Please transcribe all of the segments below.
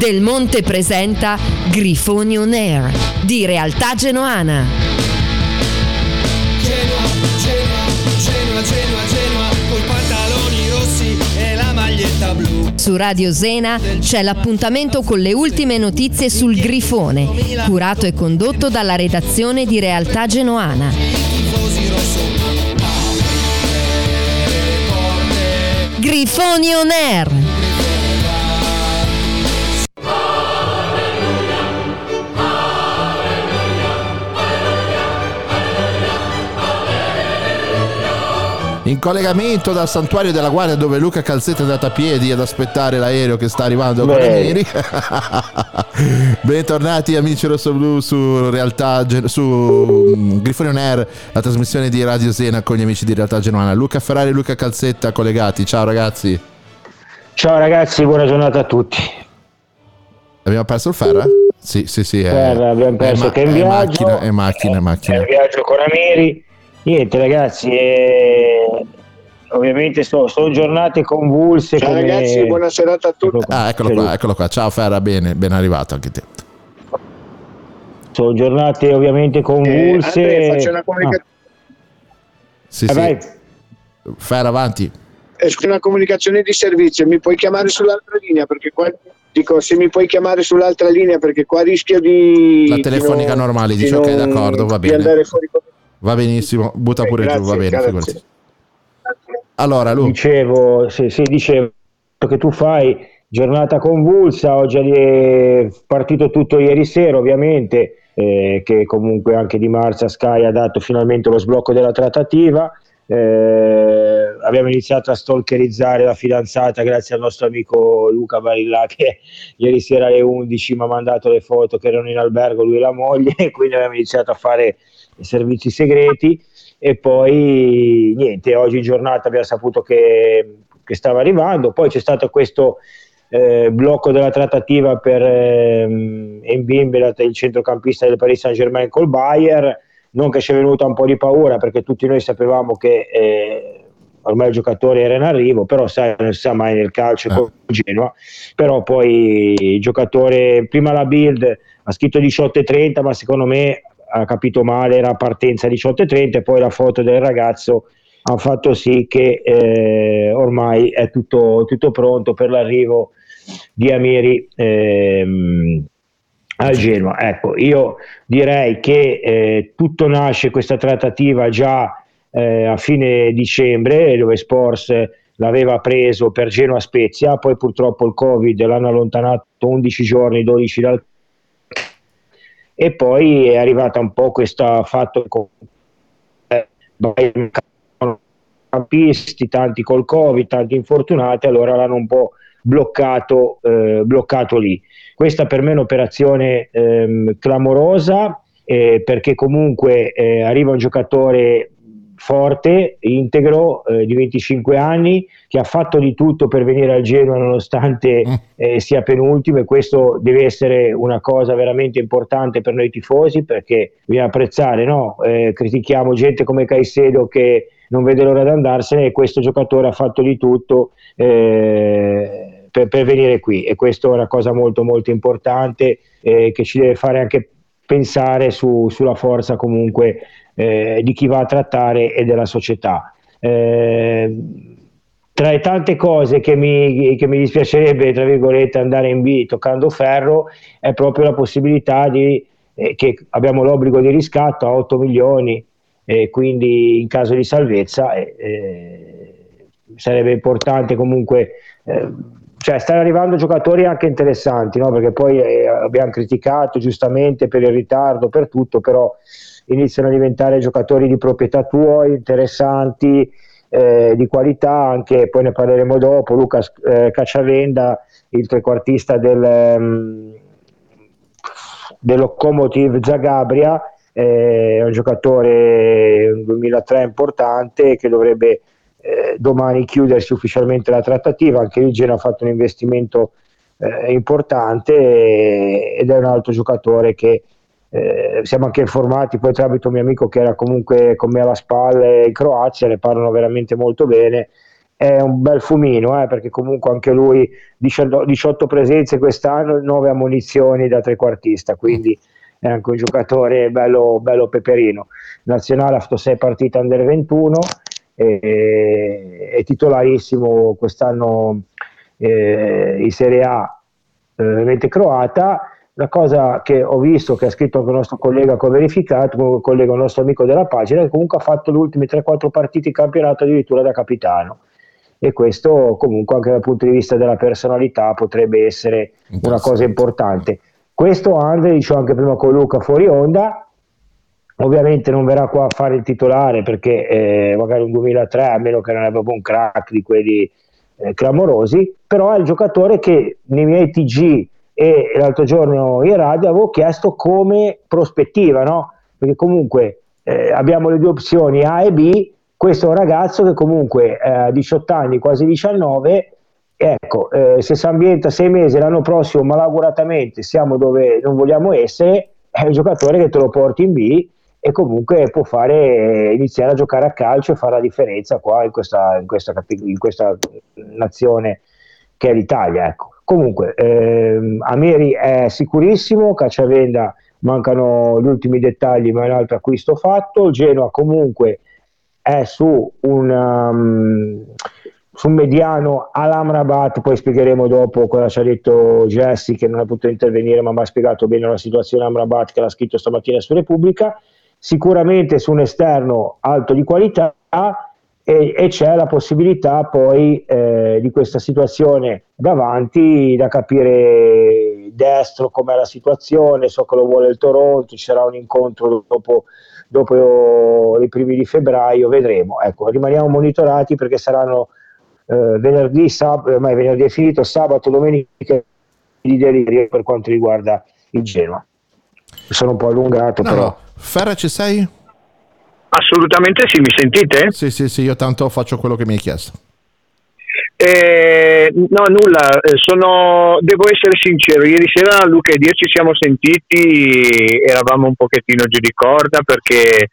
Del Monte presenta Grifoni On Air di Realtà Genoana. Genoa, Genoa, Genoa, Genoa, Genoa, coi pantaloni rossi e la maglietta blu. Su Radio Zena c'è l'appuntamento con le ultime notizie sul Grifone, curato e condotto dalla redazione di Realtà Genoana. Grifoni On Air. In collegamento dal santuario della Guardia dove Luca Calzetta è andato a piedi ad aspettare l'aereo che sta arrivando con neri. Bentornati amici rossoblu su Realtà su mm, Grifone On Air, la trasmissione di Radio Sena con gli amici di Realtà Genuana. Luca Ferrari e Luca Calzetta collegati. Ciao ragazzi. Ciao ragazzi, buona giornata a tutti. Abbiamo perso il Ferra? Sì, sì, sì. È, Ferra, abbiamo perso è che è in è viaggio. macchina, è macchina, è È macchina. in viaggio con Amiri. Niente ragazzi, eh, ovviamente sto- sono giornate convulse. Ciao come- ragazzi, buona serata a tutti. Eccolo qua. Ah, eccolo qua, eccolo qua. Ciao Ferra, bene, ben arrivato anche te. Sono giornate ovviamente Eh, convulse. Andrea, faccio una, comunica- Sì, Ah, sì. vai. Ferra avanti. eh, una comunicazione di servizio, mi puoi chiamare sull'altra linea perché qua dico se mi puoi chiamare sull'altra linea perché qua rischio di La di telefonica non- normale, di dice, ok, non- d'accordo, va di bene. andare fuori con- Va benissimo, butta Ok, pure giù, va grazie, bene. grazie. figurati. Allora, Lu, Dicevo, sì, sì, dicevo che tu fai giornata convulsa, oggi è partito tutto ieri sera ovviamente, eh, che comunque anche Di Marzia Sky ha dato finalmente lo sblocco della trattativa. Eh, abbiamo iniziato a stalkerizzare la fidanzata grazie al nostro amico Luca Barilla che ieri sera alle 11 mi ha mandato le foto che erano in albergo lui e la moglie quindi abbiamo iniziato a fare i servizi segreti e poi niente, oggi in giornata abbiamo saputo che, che stava arrivando, poi c'è stato questo eh, blocco della trattativa per ehm, Mbimbe, il centrocampista del Paris Saint Germain col Bayer, non che ci è venuta un po' di paura perché tutti noi sapevamo che eh, ormai il giocatore era in arrivo, però sai, non si sa mai nel calcio Eh. con Genoa, però poi il giocatore, prima la build ha scritto 18.30 ma secondo me ha capito male, era partenza 18.30 e poi la foto del ragazzo ha fatto sì che eh, ormai è tutto, tutto pronto per l'arrivo di Amiri ehm, al Genoa. Ecco, io direi che eh, tutto nasce questa trattativa già eh, a fine dicembre, dove Sports l'aveva preso per Genoa Spezia, poi purtroppo il Covid l'hanno allontanato 11 giorni, 12 dal e poi è arrivata un po' questo fatto con Bayern campisti, tanti col Covid, tanti infortunati, allora l'hanno un po' bloccato, eh, bloccato lì. Questa per me è un'operazione ehm, clamorosa eh, perché comunque eh, arriva un giocatore forte, integro, eh, di 25 anni, che ha fatto di tutto per venire al Genoa nonostante eh, sia penultimo e questo deve essere una cosa veramente importante per noi tifosi perché bisogna apprezzare, no? Eh, critichiamo gente come Caicedo che non vede l'ora di andarsene e questo giocatore ha fatto di tutto eh, per, per venire qui e questa è una cosa molto molto importante eh, che ci deve fare anche pensare su, sulla forza comunque eh, di chi va a trattare e della società. Eh, tra le tante cose che mi, che mi, dispiacerebbe, tra virgolette, andare in B toccando ferro, è proprio la possibilità di, eh, che abbiamo l'obbligo di riscatto a 8 milioni, e quindi in caso di salvezza eh, eh, sarebbe importante comunque, eh, cioè stanno arrivando giocatori anche interessanti, no? perché poi eh, abbiamo criticato giustamente per il ritardo, per tutto, però iniziano a diventare giocatori di proprietà tuoi, interessanti, eh, di qualità, anche poi ne parleremo dopo, Luca eh, Cacciavenda, il trequartista del, um, del Locomotive Zagabria, eh, è un giocatore un 2003 importante che dovrebbe eh, domani chiudersi ufficialmente la trattativa, anche lì Genoa ha fatto un investimento eh, importante e, ed è un altro giocatore che eh, siamo anche informati poi tramite un mio amico che era comunque con me alla spalla in Croazia, ne parlano veramente molto bene. È un bel fumino eh, perché comunque anche lui 18 presenze quest'anno, 9 ammonizioni da trequartista, quindi è anche un giocatore bello, bello peperino. Nazionale ha fatto 6 partite under 21, e, è titolarissimo quest'anno eh, in Serie A, eh, croata la cosa che ho visto, che ha scritto anche il nostro collega che ho verificato, il collega, il nostro amico della pagina, che comunque ha fatto le ultime 3-4 partite in campionato addirittura da capitano. E questo comunque anche dal punto di vista della personalità potrebbe essere una cosa importante. Questo Andre, dicevo anche prima con Luca fuori onda, ovviamente non verrà qua a fare il titolare perché eh, magari un 2003, a meno che non è proprio un crack di quelli eh, clamorosi, però è il giocatore che nei miei TG e l'altro giorno in radio avevo chiesto come prospettiva, no? perché comunque eh, abbiamo le due opzioni A e B, questo è un ragazzo che comunque eh, ha 18 anni, quasi 19, ecco, eh, se si ambienta sei mesi l'anno prossimo malauguratamente siamo dove non vogliamo essere, è un giocatore che te lo porti in B e comunque può fare, iniziare a giocare a calcio e fare la differenza qua in questa, in questa, in questa nazione che è l'Italia. Ecco. Comunque, ehm, Ameri è sicurissimo, Cacciavenda mancano gli ultimi dettagli, ma è un altro acquisto fatto. Genoa comunque è su un, um, su un mediano all'Amrabat, poi spiegheremo dopo cosa ci ha detto Jesse che non ha potuto intervenire, ma mi ha spiegato bene la situazione Amrabat che l'ha scritto stamattina su Repubblica. Sicuramente su un esterno alto di qualità e, e c'è la possibilità poi eh, di questa situazione davanti da capire destro com'è la situazione, so che lo vuole il Toronto, ci sarà un incontro dopo, dopo i primi di febbraio, vedremo. Ecco, rimaniamo monitorati perché saranno eh, venerdì, sab- ormai venerdì è finito, sabato, domenica di delirio per quanto riguarda il Genoa. Sono un po' allungato, no, però. Ferra, ci sei? Assolutamente sì, mi sentite? Sì, sì, sì, io tanto faccio quello che mi hai chiesto. Eh, no, nulla, eh, sono, devo essere sincero, ieri sera Luca e io ci siamo sentiti, eravamo un pochettino giù di corda perché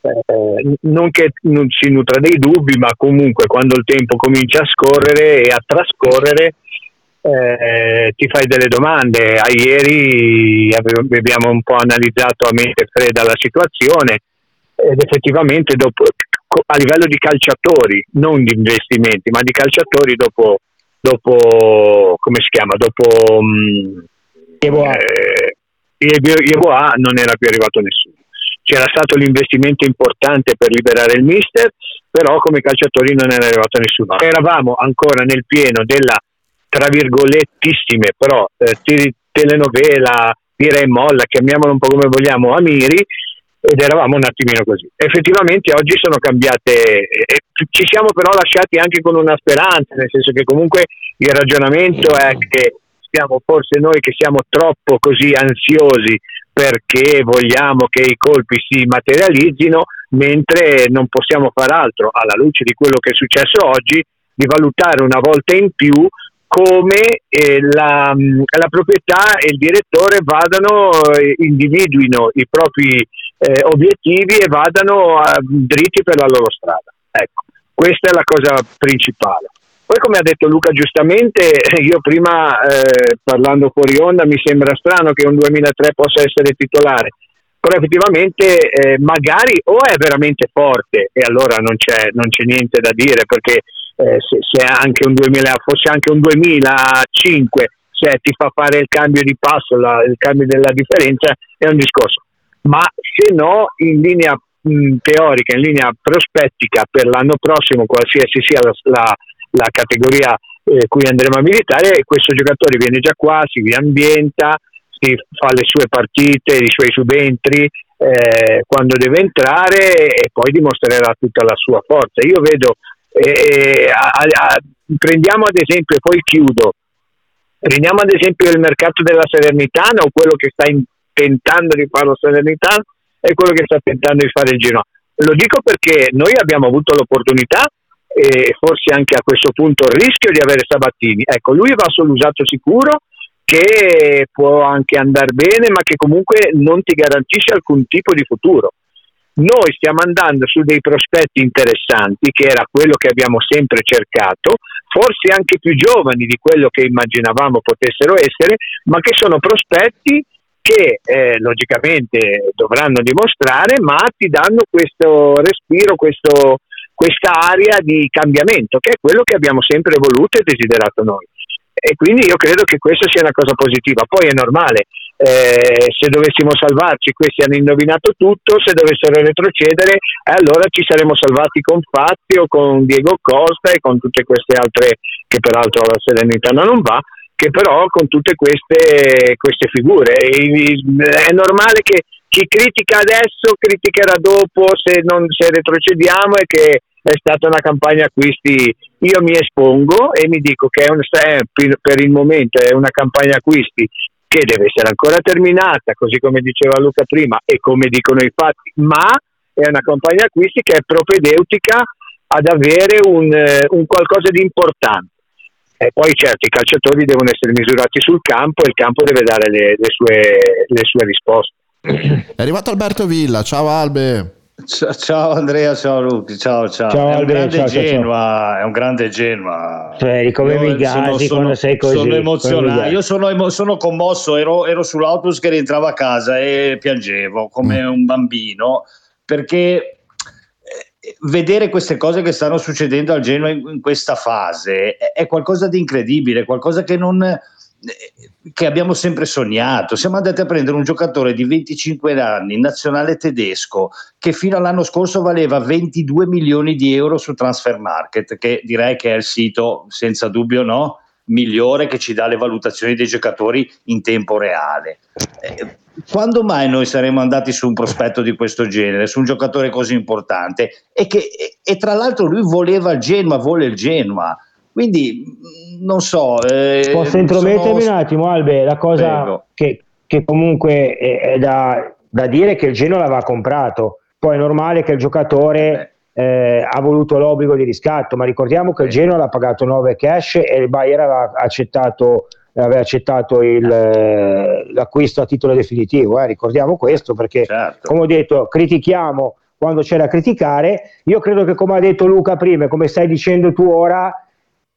eh, non che non si nutra dei dubbi, ma comunque quando il tempo comincia a scorrere e a trascorrere eh, ti fai delle domande. A ieri abbiamo un po' analizzato a mente fredda la situazione ed effettivamente dopo, a livello di calciatori, non di investimenti, ma di calciatori dopo, dopo come si chiama, dopo eh, Yeboah non era più arrivato nessuno. C'era stato l'investimento importante per liberare il mister, però come calciatori non era arrivato nessuno. Eravamo ancora nel pieno della, tra virgolettissime, però eh, telenovela, tira e molla, chiamiamola un po' come vogliamo, Amiri, ed eravamo un attimino così. Effettivamente oggi sono cambiate, e ci siamo però lasciati anche con una speranza, nel senso che comunque il ragionamento è che siamo forse noi che siamo troppo così ansiosi perché vogliamo che i colpi si materializzino, mentre non possiamo far altro, alla luce di quello che è successo oggi, di valutare una volta in più come eh, la, la, proprietà e il direttore vadano, eh, individuino i propri eh, obiettivi e vadano uh, dritti per la loro strada. Ecco, questa è la cosa principale. Poi come ha detto Luca giustamente, io prima eh, parlando fuori onda mi sembra strano che un 2003 possa essere titolare, però effettivamente eh, magari o è veramente forte e allora non c'è, non c'è niente da dire perché eh, se, se anche un 2000, fosse anche un 2005 se ti fa fare il cambio di passo, la, il cambio della differenza è un discorso, ma se no in linea mh, teorica, in linea prospettica per l'anno prossimo, qualsiasi sia la, la, la categoria eh, cui andremo a militare, questo giocatore viene già qua, si riambienta, si fa le sue partite, i suoi subentri, eh, quando deve entrare e poi dimostrerà tutta la sua forza. Io vedo, eh, a, a, prendiamo ad esempio, e poi chiudo, prendiamo ad esempio il mercato della Salernitana o quello che sta in, tentando di fare la Salernitana e quello che sta tentando di fare il Genoa. Lo dico perché noi abbiamo avuto l'opportunità e forse anche a questo punto il rischio di avere Sabattini. Ecco, lui va sull'usato sicuro che può anche andare bene, ma che comunque non ti garantisce alcun tipo di futuro. Noi stiamo andando su dei prospetti interessanti, che era quello che abbiamo sempre cercato, forse anche più giovani di quello che immaginavamo potessero essere, ma che sono prospetti che eh, logicamente dovranno dimostrare, ma ti danno questo respiro, questo, questa area di cambiamento, che è quello che abbiamo sempre voluto e desiderato noi e quindi io credo che questa sia una cosa positiva. Poi è normale, eh, se dovessimo salvarci, questi hanno indovinato tutto, se dovessero retrocedere, eh, allora ci saremmo salvati con Fazio, con Diego Costa e con tutte queste altre, che peraltro la Serenità non va, che però con tutte queste, queste figure. È normale che chi critica adesso criticherà dopo se, non, se retrocediamo e che è stata una campagna acquisti, io mi espongo e mi dico che un, per il momento è una campagna acquisti che deve essere ancora terminata, così come diceva Luca prima e come dicono i fatti, ma è una campagna acquisti che è propedeutica ad avere un, un qualcosa di importante. E poi certo i calciatori devono essere misurati sul campo e il campo deve dare le, le, sue, le sue risposte. È arrivato Alberto Villa, ciao Albe. Ciao Andrea, ciao Luca, ciao ciao. ciao è, un grande ciao, ciao, Genoa, è un grande Genoa. Cioè, come Io mi gasi sono, quando sei così. sono emozionato, io sono, emo- sono commosso, ero, ero sull'autobus che rientravo a casa e piangevo come un bambino perché vedere queste cose che stanno succedendo al Genoa in, in questa fase è, è qualcosa di incredibile, qualcosa che non eh, che abbiamo sempre sognato. Siamo andati a prendere un giocatore di 25 anni, nazionale tedesco, che fino all'anno scorso valeva 22 milioni di euro su Transfer Market, che direi che è il sito senza dubbio no, migliore che ci dà le valutazioni dei giocatori in tempo reale. Eh, quando mai noi saremmo andati su un prospetto di questo genere, su un giocatore così importante? E, che, e, e tra l'altro lui voleva il Genoa, vuole il Genoa. Quindi mh, non so. eh, Posso intromettermi sono- un attimo, Albe? La cosa che, che comunque è, è da, da dire che il Genoa l'aveva comprato. Poi è normale che il giocatore eh, ha voluto l'obbligo di riscatto, ma ricordiamo che il Genoa l'ha pagato 9 cash e il Bayer aveva accettato, aveva accettato il, eh, l'acquisto a titolo definitivo. eh. Ricordiamo questo perché, Certo. come ho detto, critichiamo quando c'è da criticare. Io credo che, come ha detto Luca prima, e come stai dicendo tu ora,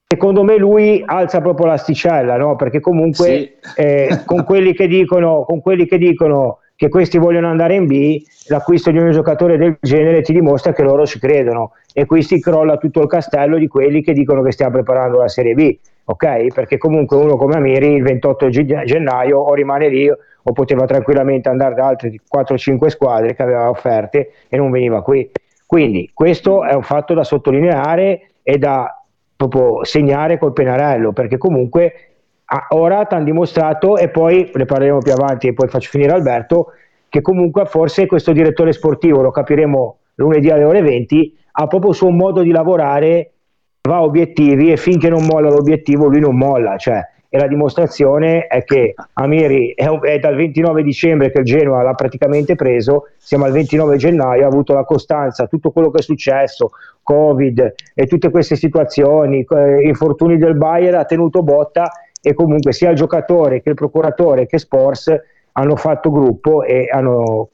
secondo me lui alza proprio l'asticella, no? Perché comunque Sì. eh, con, quelli che dicono, con quelli che dicono che questi vogliono andare in B, l'acquisto di un giocatore del genere ti dimostra che loro ci credono e qui si crolla tutto il castello di quelli che dicono che stiamo preparando la Serie B, ok? Perché comunque uno come Amiri il 28 gi- gennaio o rimane lì o poteva tranquillamente andare da altre 4-5 squadre che aveva offerte e non veniva qui. Quindi questo è un fatto da sottolineare e da proprio segnare col pennarello, perché comunque ora ti hanno dimostrato, e poi ne parleremo più avanti e poi faccio finire Alberto, che comunque forse questo direttore sportivo, lo capiremo lunedì alle ore 20, ha proprio il suo modo di lavorare, va a obiettivi e finché non molla l'obiettivo lui non molla, cioè, e la dimostrazione è che Amiri è, è dal 29 dicembre che il Genoa l'ha praticamente preso, siamo al 29 gennaio, ha avuto la costanza, tutto quello che è successo, Covid e tutte queste situazioni, eh, infortuni del Bayern, ha tenuto botta e comunque sia il giocatore che il procuratore che Sports hanno fatto gruppo e hanno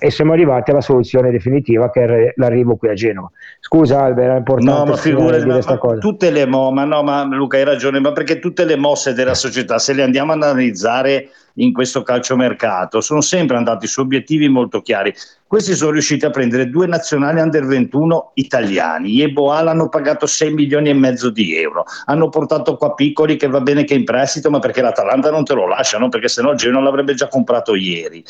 e siamo arrivati alla soluzione definitiva che è l'arrivo qui a Genova. Scusa Albert, è importante No, ma figurati, dire ma, questa ma cosa. tutte le mo- ma no, ma Luca hai ragione, ma perché tutte le mosse della società, se le andiamo ad analizzare in questo calciomercato, sono sempre andati su obiettivi molto chiari. Questi sono riusciti a prendere due nazionali under 21 italiani. Yeboah l'hanno pagato 6 milioni e mezzo di euro. Hanno portato qua piccoli che va bene che è in prestito, ma perché l'Atalanta non te lo lascia, no? perché sennò il Genoa l'avrebbe già comprato ieri.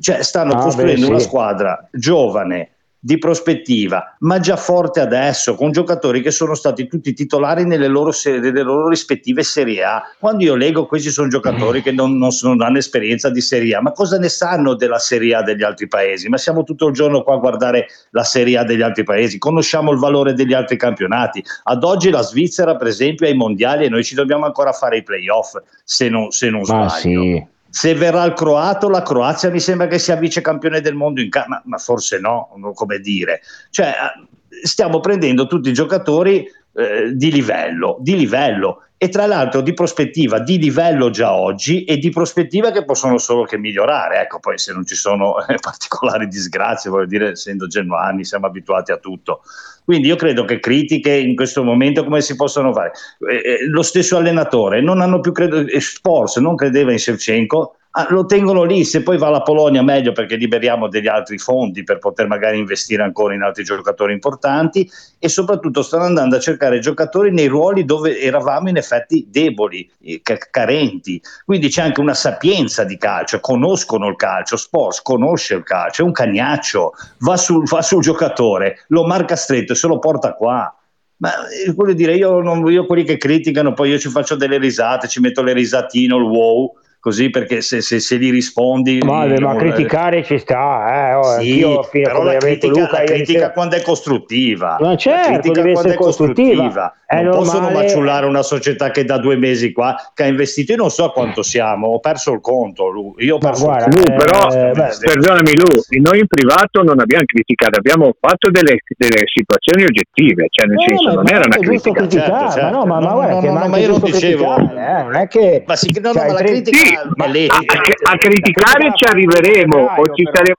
Cioè, stanno Ah, beh, costruendo sì. una squadra giovane, di prospettiva, ma già forte adesso, con giocatori che sono stati tutti titolari nelle loro, se- nelle loro rispettive Serie A. Quando io leggo questi sono giocatori che non, non non hanno esperienza di Serie A, ma cosa ne sanno della Serie A degli altri paesi? Ma siamo tutto il giorno qua a guardare la Serie A degli altri paesi, conosciamo il valore degli altri campionati. Ad oggi la Svizzera, per esempio, ai mondiali e noi ci dobbiamo ancora fare i playoff, se non, se non sbaglio. sì. Se verrà il croato, la Croazia mi sembra che sia vice campione del mondo in ca- ma, ma forse no, come dire. Cioè, eh, stiamo prendendo tutti i giocatori eh, di livello, di livello e tra l'altro di prospettiva di livello già oggi e di prospettiva che possono solo che migliorare. Ecco, poi se non ci sono eh, particolari disgrazie, voglio dire, essendo genuani, siamo abituati a tutto. Quindi io credo che critiche in questo momento come si possono fare? Eh, eh, lo stesso allenatore, non hanno più credo, eh, Spors non credeva in Shevchenko, lo tengono lì, se poi va alla Polonia meglio perché liberiamo degli altri fondi per poter magari investire ancora in altri giocatori importanti e soprattutto stanno andando a cercare giocatori nei ruoli dove eravamo in effetti deboli, eh, ca- carenti. Quindi c'è anche una sapienza di calcio, conoscono il calcio, Spors conosce il calcio, è un cagnaccio, va sul, va sul giocatore, lo marca stretto e se lo porta qua. Ma eh, voglio dire, io, non, io quelli che criticano, poi io ci faccio delle risate, ci metto le risatine, il wow, così perché se, se, se gli rispondi... Vabbè, ma non- criticare ci sta, eh. Oh, sì, però la critica, Luca, la critica sera- quando è costruttiva. Ma La certo, critica deve quando essere costruttiva. È Non possono normale- maciullare una società che da due mesi qua che ha investito, io non so a quanto siamo, ho perso il conto. Lu. Io ho Ma perso guarda, il Lu, conto. però, eh, beh, perdonami Lu, noi in privato non abbiamo criticato, abbiamo fatto delle, delle situazioni oggettive, cioè nel No, senso ma- non ma era una critica. criticare, Certo, ma no, ma, certo. ma guarda No, che no, ma no, ma io non dicevo- eh, non è che Ma, sì, no, no, cioè, ma la critica Sì, lì. a, a- a criticare ci arriveremo o ci saremo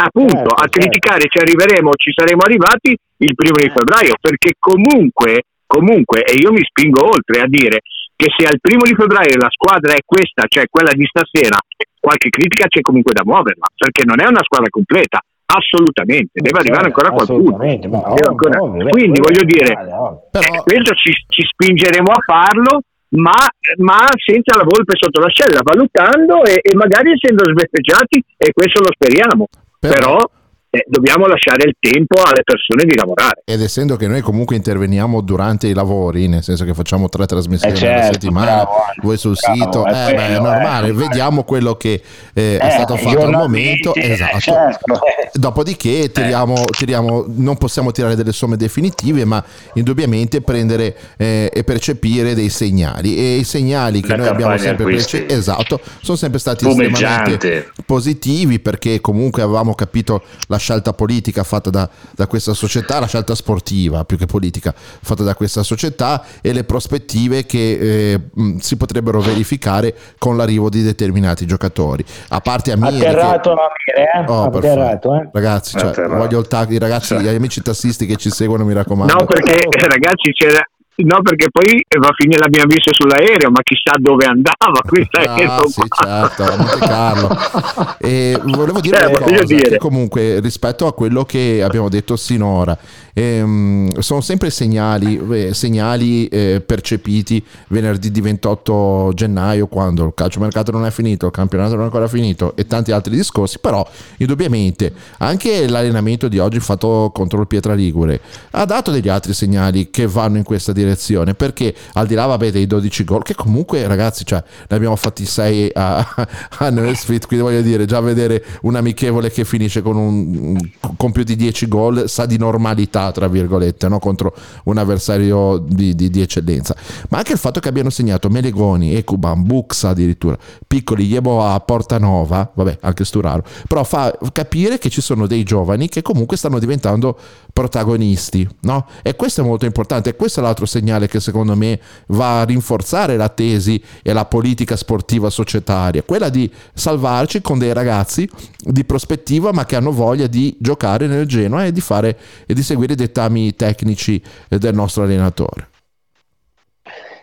appunto Certo, a certo. criticare ci arriveremo ci saremo arrivati il primo di febbraio perché comunque comunque e io mi spingo oltre a dire che se al primo di febbraio la squadra è questa cioè quella di stasera qualche critica c'è comunque da muoverla perché non è una squadra completa assolutamente deve arrivare ancora qualcuno ma ancora- quindi voglio dire eh, questo ci, ci spingeremo a farlo, ma, ma senza la volpe sotto l'ascella, valutando e, e magari essendo sbeffeggiati, e questo lo speriamo. Però- Però, eh, dobbiamo lasciare il tempo alle persone di lavorare. ed essendo che noi comunque interveniamo durante i lavori, nel senso che facciamo tre trasmissioni Eh, certo, alla settimana, bravo, voi sul bravo, sito, è eh, beh, è quello, normale, eh. vediamo quello che eh, è Eh, stato fatto al momento. eh, Esatto. certo, eh. Dopodiché tiriamo, tiriamo- non possiamo tirare delle somme definitive, ma indubbiamente prendere eh, e percepire dei segnali. E i segnali che La noi abbiamo sempre percepito, esatto, sono sempre stati estremamente positivi perché comunque avevamo capito la scelta politica fatta da, da questa società, la scelta sportiva più che politica fatta da questa società e le prospettive che eh, mh, si potrebbero verificare con l'arrivo di determinati giocatori. A parte Amiri che- Atterrato Amire, eh? Oh, Atterrato, eh? Ragazzi, cioè, Atterrato. voglio il tag- i ragazzi, gli amici tassisti che ci seguono, mi raccomando. No, perché eh, ragazzi c'era. No, perché poi va a finire l'abbiamo visto sull'aereo, ma chissà dove andava questo aereo. Ah, sì, certo, a Monte Carlo. E volevo dire Eh, una cosa, dire. che comunque rispetto a quello che abbiamo detto sinora, ehm, sono sempre segnali, eh, segnali eh, percepiti venerdì di 28 gennaio quando il calciomercato non è finito, il campionato non è ancora finito e tanti altri discorsi, però indubbiamente anche l'allenamento di oggi fatto contro il Pietra Ligure ha dato degli altri segnali che vanno in questa direzione perché al di là vabbè, dei 12 gol che comunque ragazzi cioè, ne abbiamo fatti 6 a, a Nullsfit quindi voglio dire già vedere un amichevole che finisce con, un, con più di 10 gol sa di normalità tra virgolette no? contro un avversario di, di- di eccellenza ma anche il fatto che abbiano segnato Melegoni, Ekuban, Buxa addirittura piccoli Yeboah, Portanova vabbè anche Sturaro però fa capire che ci sono dei giovani che comunque stanno diventando protagonisti no? e questo è molto importante e questo è l'altro segnale che secondo me va a rinforzare la tesi e la politica sportiva societaria, quella di salvarci con dei ragazzi di prospettiva ma che hanno voglia di giocare nel Genoa e di, fare, e di seguire i dettami tecnici eh, del nostro allenatore.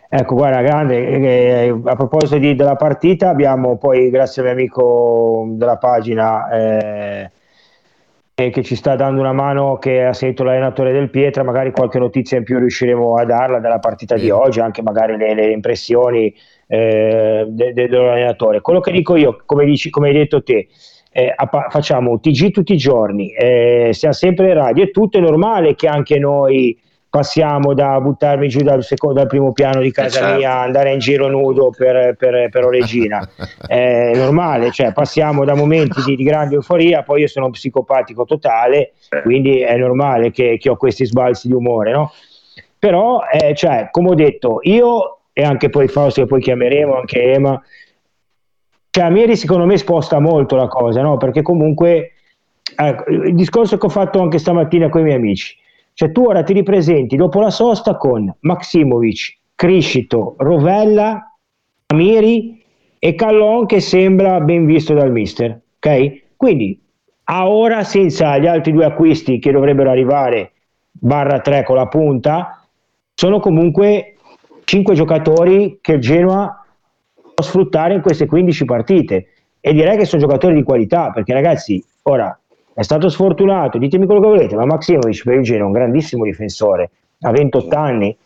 Ecco, guarda, grande, eh, a proposito di, della partita, abbiamo poi, grazie al mio amico della pagina, eh, eh, che ci sta dando una mano, che ha sentito l'allenatore del Pietra, magari qualche notizia in più riusciremo a darla della partita di oggi, anche magari le, le impressioni eh, de, de, dell'allenatore. Quello che dico io, come, dici, come hai detto te, eh, facciamo TG tutti i giorni, eh, siamo sempre in radio, è tutto è normale che anche noi passiamo da buttarmi giù dal, secondo, dal primo piano di casa certo. mia, andare in giro nudo per, per, per Oregina. È normale, cioè passiamo da momenti di, di, grande euforia, poi io sono un psicopatico totale, quindi è normale che, che ho questi sbalzi di umore, no? Però, eh, cioè, come ho detto, io e anche poi Fausto che poi chiameremo, anche Ema, cioè Amieri secondo me sposta molto la cosa, no? Perché comunque, ecco, il discorso che ho fatto anche stamattina con i miei amici, cioè tu ora ti ripresenti dopo la sosta con Maximovic, Criscito, Rovella, Amiri e Callon che sembra ben visto dal mister. Ok? Quindi a ora senza gli altri due acquisti che dovrebbero arrivare barra 3 con la punta, sono comunque 5 giocatori che il Genoa può sfruttare in queste 15 partite. E direi che sono giocatori di qualità, perché ragazzi, ora è stato sfortunato, ditemi quello che volete, ma Maximovic per il Genoa è un grandissimo difensore, ha 28 anni,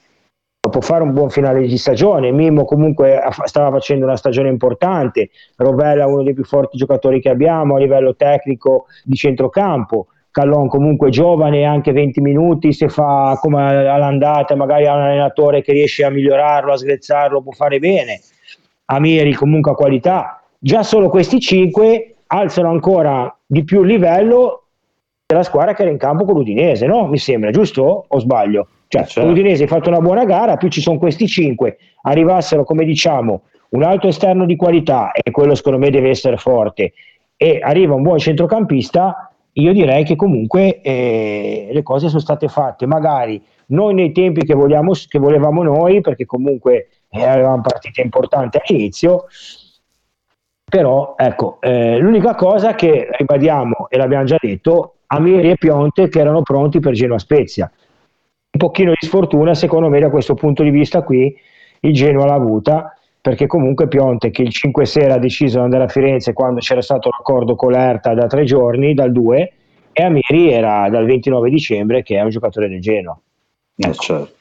può fare un buon finale di stagione, Mimmo comunque stava facendo una stagione importante, Rovella è uno dei più forti giocatori che abbiamo a livello tecnico di centrocampo, Callon comunque giovane, anche 20 minuti, se fa come all'andata magari ha un allenatore che riesce a migliorarlo, a sgrezzarlo, può fare bene, Amieri comunque ha qualità, già solo questi 5 alzano ancora di più il livello della squadra che era in campo con l'Udinese, no? Mi sembra, giusto? O sbaglio? Cioè, certo. l'Udinese ha fatto una buona gara, più ci sono questi cinque, arrivassero, come diciamo, un alto esterno di qualità, e quello secondo me deve essere forte, e arriva un buon centrocampista, io direi che comunque eh, le cose sono state fatte, magari non nei tempi che, vogliamo, che volevamo noi, perché comunque eh, avevamo partite importanti all'inizio, però ecco, eh, l'unica cosa che ribadiamo, e l'abbiamo già detto, Amiri e Pionte che erano pronti per Genoa Spezia. Un pochino di sfortuna, secondo me, da questo punto di vista qui, il Genoa l'ha avuta, perché comunque Pionte che il 5 sera ha deciso di andare a Firenze quando c'era stato l'accordo con l'Erta da tre giorni, dal 2, e Amiri era dal 29 dicembre che è un giocatore del Genoa. Eh, certo.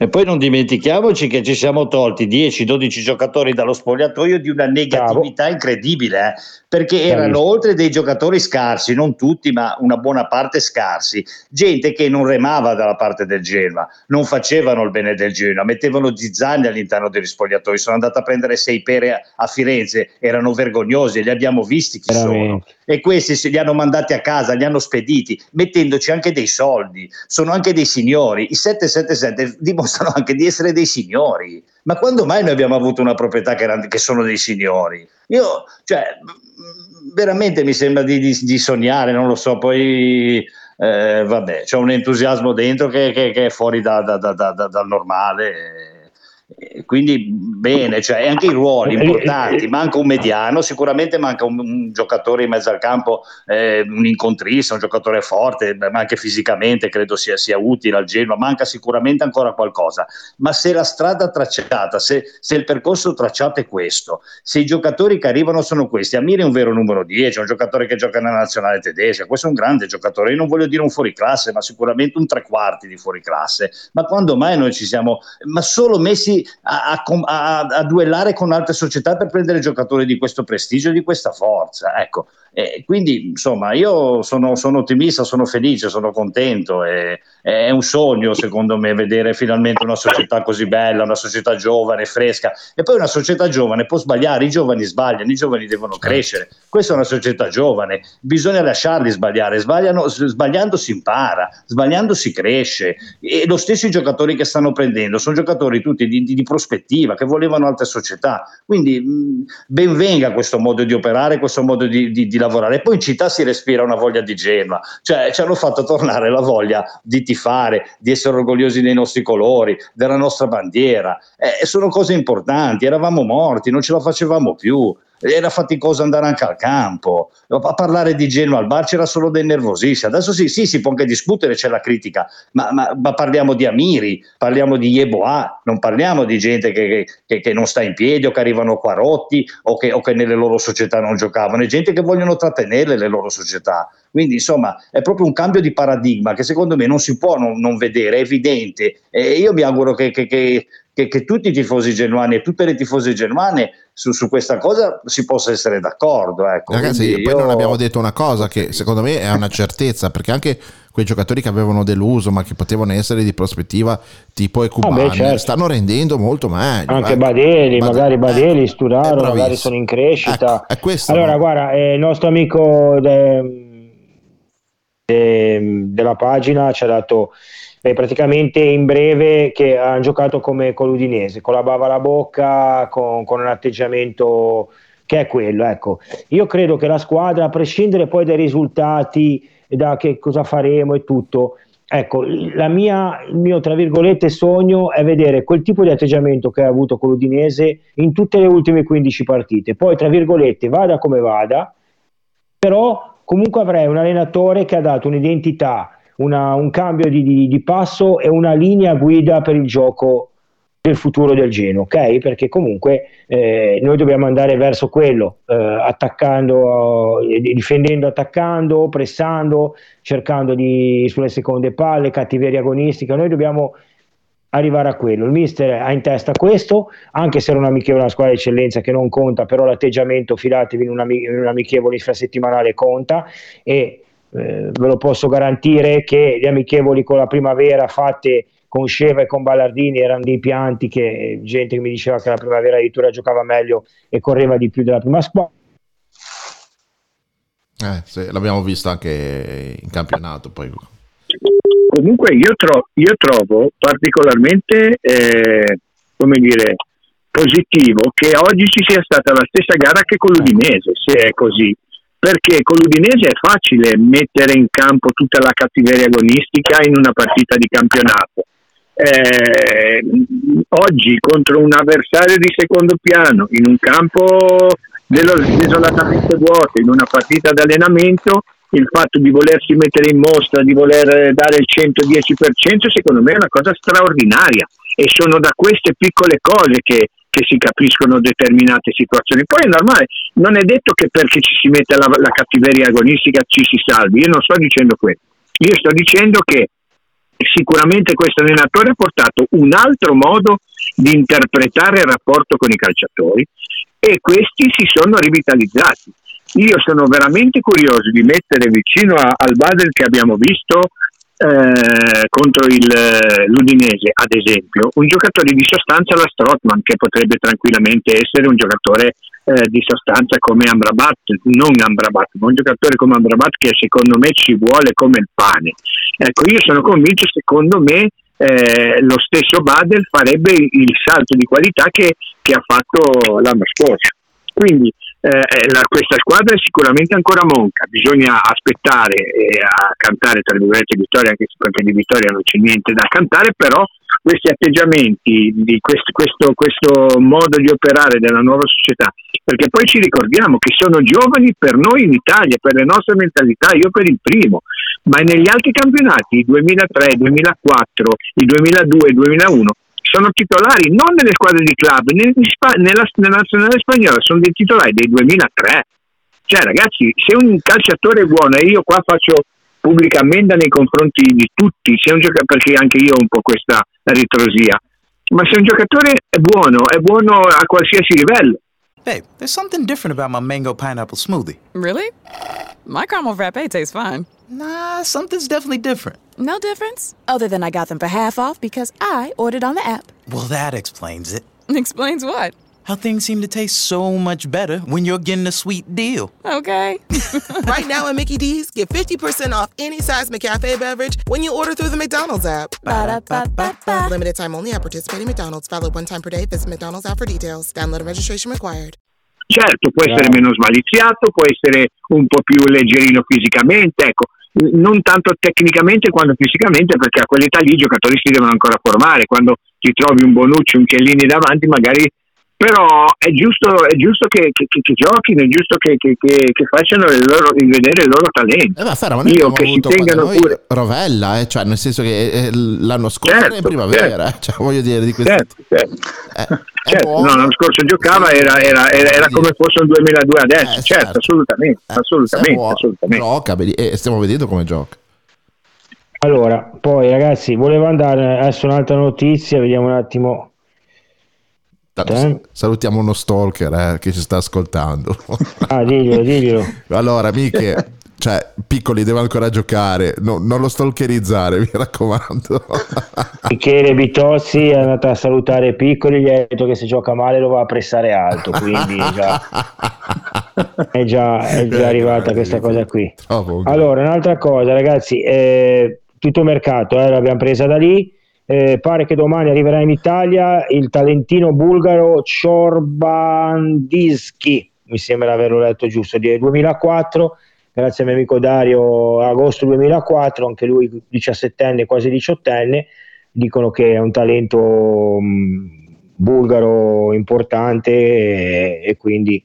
E poi non dimentichiamoci che ci siamo tolti 10-12 giocatori dallo spogliatoio di una negatività Bravo. incredibile, eh? perché erano oltre dei giocatori scarsi, non tutti, ma una buona parte scarsi, gente che non remava dalla parte del Genoa, non facevano il bene del Genoa, mettevano zizzanni all'interno degli spogliatoi. Sono andato a prendere sei pere a Firenze, erano vergognosi, li abbiamo visti chi Veramente. sono. E questi se li hanno mandati a casa, li hanno spediti, mettendoci anche dei soldi. Sono anche dei signori. I 777 dimostrano dimostrano anche di essere dei signori. Ma quando mai noi abbiamo avuto una proprietà che, erano, che sono dei signori? Io, cioè, veramente mi sembra di, di, di sognare, non lo so, poi eh, vabbè, c'è un entusiasmo dentro che, che, che è fuori da, da, da, dal normale quindi bene, cioè anche i ruoli importanti, manca un mediano, sicuramente manca un, un giocatore in mezzo al campo, eh, un incontrista, un giocatore forte, ma anche fisicamente credo sia, sia, utile al Genoa, manca sicuramente ancora qualcosa, ma se la strada tracciata, se, se, il percorso tracciato è questo, se i giocatori che arrivano sono questi, Amiri è un vero numero 10, è un giocatore che gioca nella nazionale tedesca, questo è un grande giocatore, io non voglio dire un fuoriclasse, ma sicuramente un tre quarti di fuoriclasse, ma quando mai noi ci siamo, ma solo messi a, a, a, duellare con altre società per prendere giocatori di questo prestigio, di questa forza. Ecco, e quindi, insomma, io sono, sono, ottimista, sono felice, sono contento. E, è un sogno, secondo me, vedere finalmente una società così bella, una società giovane, fresca. E poi una società giovane può sbagliare, i giovani sbagliano, i giovani devono certo. crescere. Questa è una società giovane, bisogna lasciarli sbagliare. Sbagliano, sbagliando si impara, sbagliando si cresce. E lo stesso i giocatori che stanno prendendo sono giocatori tutti di, di, di prospettiva, che volevano altre società. Quindi, mh, ben venga questo modo di operare, questo modo di, di lavorare lavorare. Poi in città si respira una voglia di Genoa, cioè ci hanno fatto tornare la voglia di tifare, di essere orgogliosi dei nostri colori, della nostra bandiera. Eh, sono cose importanti, eravamo morti, non ce la facevamo più era faticoso andare anche al campo. A parlare di Genoa al bar c'era solo del nervosissimo. Adesso sì, sì, si può anche discutere, c'è la critica, ma, ma, ma parliamo di Amiri, parliamo di Yeboah, non parliamo di gente che, che, che, non sta in piedi o che arrivano qua rotti o che, o che nelle loro società non giocavano, è gente che vogliono trattenere le loro società. Quindi insomma è proprio un cambio di paradigma che secondo me non si può non, non vedere, è evidente. E io mi auguro che, che, che, che, tutti i tifosi genuani e tutte le tifose genuane su, su, questa cosa si possa essere d'accordo. Ecco. Ragazzi, Quindi poi io... non abbiamo detto una cosa che secondo me è una certezza, perché anche quei giocatori che avevano deluso ma che potevano essere di prospettiva tipo Ecubani oh, certo. stanno rendendo molto meglio. Anche eh. Badeli, Bade- magari Badeli, eh, Sturaro, magari sono in crescita. Ecco, allora, no? guarda, eh, il nostro amico de, de, della pagina ci ha dato eh, praticamente in breve che hanno giocato come con l'Udinese, con la bava alla bocca, con, con un atteggiamento che è quello. Ecco. Io credo che la squadra, a prescindere poi dai risultati, da che cosa faremo e tutto, ecco, mia, il mio tra virgolette sogno è vedere quel tipo di atteggiamento che ha avuto con l'Udinese in tutte le ultime 15 partite. Poi, tra virgolette, vada come vada, però comunque avrei un allenatore che ha dato un'identità una, un cambio di, di, di, passo e una linea guida per il gioco del futuro del Genoa, ok? Perché comunque eh, noi dobbiamo andare verso quello, eh, attaccando, eh, difendendo, attaccando, pressando, cercando di, sulle seconde palle, cattiveria agonistica, noi dobbiamo arrivare a quello. Il mister ha in testa questo, anche se era un'amichevole, una squadra di eccellenza che non conta, però l'atteggiamento fidatevi in, in un'amichevole infrasettimanale conta e eh, ve lo posso garantire che gli amichevoli con la primavera fatte con Sceva e con Ballardini erano dei pianti che gente che mi diceva che la primavera addirittura giocava meglio e correva di più della prima squadra. Eh, sì, l'abbiamo visto anche in campionato poi. Comunque io, tro- io trovo particolarmente eh, come dire, positivo che oggi ci sia stata la stessa gara che con l'Udinese, se è così perché con l'Udinese è facile mettere in campo tutta la cattiveria agonistica in una partita di campionato. Eh, oggi contro un avversario di secondo piano, in un campo desolatamente vuoto, in una partita d'allenamento, il fatto di volersi mettere in mostra, di voler dare il 110%, secondo me è una cosa straordinaria e sono da queste piccole cose che che si capiscono determinate situazioni. Poi è normale, non è detto che perché ci si mette la, la cattiveria agonistica ci si salvi, io non sto dicendo questo, io sto dicendo che sicuramente questo allenatore ha portato un altro modo di interpretare il rapporto con i calciatori e questi si sono rivitalizzati. Io sono veramente curioso di mettere vicino a, al Badel che abbiamo visto eh, contro il, eh, l'Udinese, ad esempio, un giocatore di sostanza la Strotman, che potrebbe tranquillamente essere un giocatore eh, di sostanza come Amrabat, non Amrabat, ma un giocatore come Amrabat che secondo me ci vuole come il pane. Ecco, io sono convinto, secondo me, eh, lo stesso Badel farebbe il salto di qualità che, che ha fatto l'anno scorso. Quindi eh, eh, la, questa squadra è sicuramente ancora monca, bisogna aspettare eh, a cantare tra virgolette vittoria, anche se di vittoria non c'è niente da cantare, però questi atteggiamenti, di questo, questo, questo modo di operare della nuova società, perché poi ci ricordiamo che sono giovani per noi in Italia, per le nostre mentalità, io per il primo, ma negli altri campionati, il 2003, il 2004, il 2002, il 2001, sono titolari non nelle squadre di club, nella, nella, nazionale spagnola, sono dei titolari del 2003. Cioè ragazzi, se un calciatore è buono, e io qua faccio pubblica ammenda nei confronti di tutti, gioca- perché anche io ho un po' questa ritrosia, ma se un giocatore è buono, è buono a qualsiasi livello. Hey, there's something different about my mango pineapple smoothie. Really? My caramel frappe tastes fine. Nah, something's definitely different. No difference? Other than I got them for half off because I ordered on the app. Well, that explains it. Explains what? How things seem to taste so much better when you're getting a sweet deal. Okay. right now at Mickey D's, get 50% off any size McCafe beverage when you order through the McDonald's app. Ba-da-ba-ba-ba. Limited time only at participating McDonald's. Valid one time per day. Visit McDonald's app for details. Download and registration required. Certo, può essere meno smaliziato, può essere un po' più leggerino fisicamente, ecco, non tanto tecnicamente quanto fisicamente, perché a quell'età lì i giocatori si devono ancora formare, quando ti trovi un Bonucci, un Chiellini davanti, magari però è giusto, è giusto che, che- che- che giochino, è giusto che, che- che- che facciano il loro, il vedere il loro talento. Eh, ma Ferra, ma noi Io che si tengano pure. Rovella, eh, cioè nel senso che eh, l'anno scorso era in Certo, primavera, eh, cioè, voglio dire di questo. Certo, certo. Eh, Certo, no, l'anno scorso giocava, era, era- era- era come fosse un 2002 adesso, Eh, certo, certo. assolutamente, Eh, assolutamente, buono, assolutamente. Gioca, vedi, e stiamo vedendo come gioca. Allora, poi ragazzi, volevo andare adesso un'altra notizia, vediamo un attimo. Eh? Salutiamo uno stalker eh, che ci sta ascoltando. Ah, diglielo, diglielo. allora, amiche, cioè, piccoli deve ancora giocare, no- non lo stalkerizzare, mi raccomando. Michele Bitozzi è andato a salutare Piccoli, gli ha detto che se gioca male lo va a pressare alto, quindi è già, è già, è già arrivata questa cosa qui. Allora, un'altra cosa, ragazzi, eh, tutto mercato, eh, l'abbiamo presa da lì. Eh, pare che domani arriverà in Italia il talentino bulgaro Ciorbandiski, mi sembra averlo letto giusto, di 2004, grazie al mio amico Dario, agosto 2004, anche lui 17enne, quasi 18enne, dicono che è un talento mh, bulgaro importante e, e quindi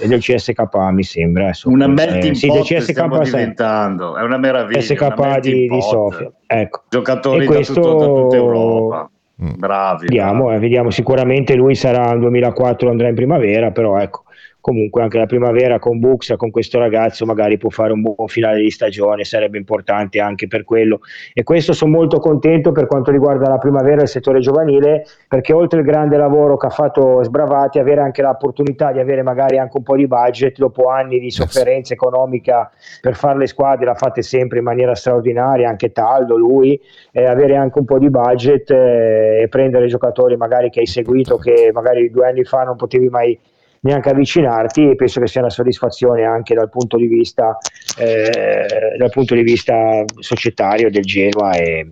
è del CSK mi sembra. adesso. Una melting Eh, sì, pot del CSK stiamo sai. diventando, è una meraviglia. SK una di, di. Sofia. Ecco. Giocatori E da, questo- tutto- da tutta Europa. Bravi. Vediamo, eh, vediamo, sicuramente lui sarà nel 2004, andrà in primavera, però ecco, comunque anche la primavera con Buxa, con questo ragazzo magari può fare un buon finale di stagione, sarebbe importante anche per quello. E questo sono molto contento per quanto riguarda la primavera e il settore giovanile, perché oltre il grande lavoro che ha fatto Sbravati, avere anche l'opportunità di avere magari anche un po' di budget dopo anni di sofferenza economica per fare le squadre, l'ha fatte sempre in maniera straordinaria, anche Taldo, lui, eh, avere anche un po' di budget eh, e prendere giocatori magari che hai seguito, che magari due anni fa non potevi mai neanche avvicinarti e penso che sia una soddisfazione anche dal punto di vista eh, dal punto di vista societario del Genoa e,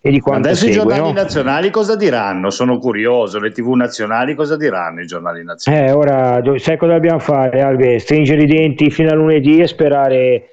e di quanto Adesso i segue, giornali nazionali cosa diranno? Sono curioso. Le tv nazionali cosa diranno i giornali nazionali? Eh, ora sai cosa dobbiamo fare, Albe? Stringere i denti fino a lunedì e sperare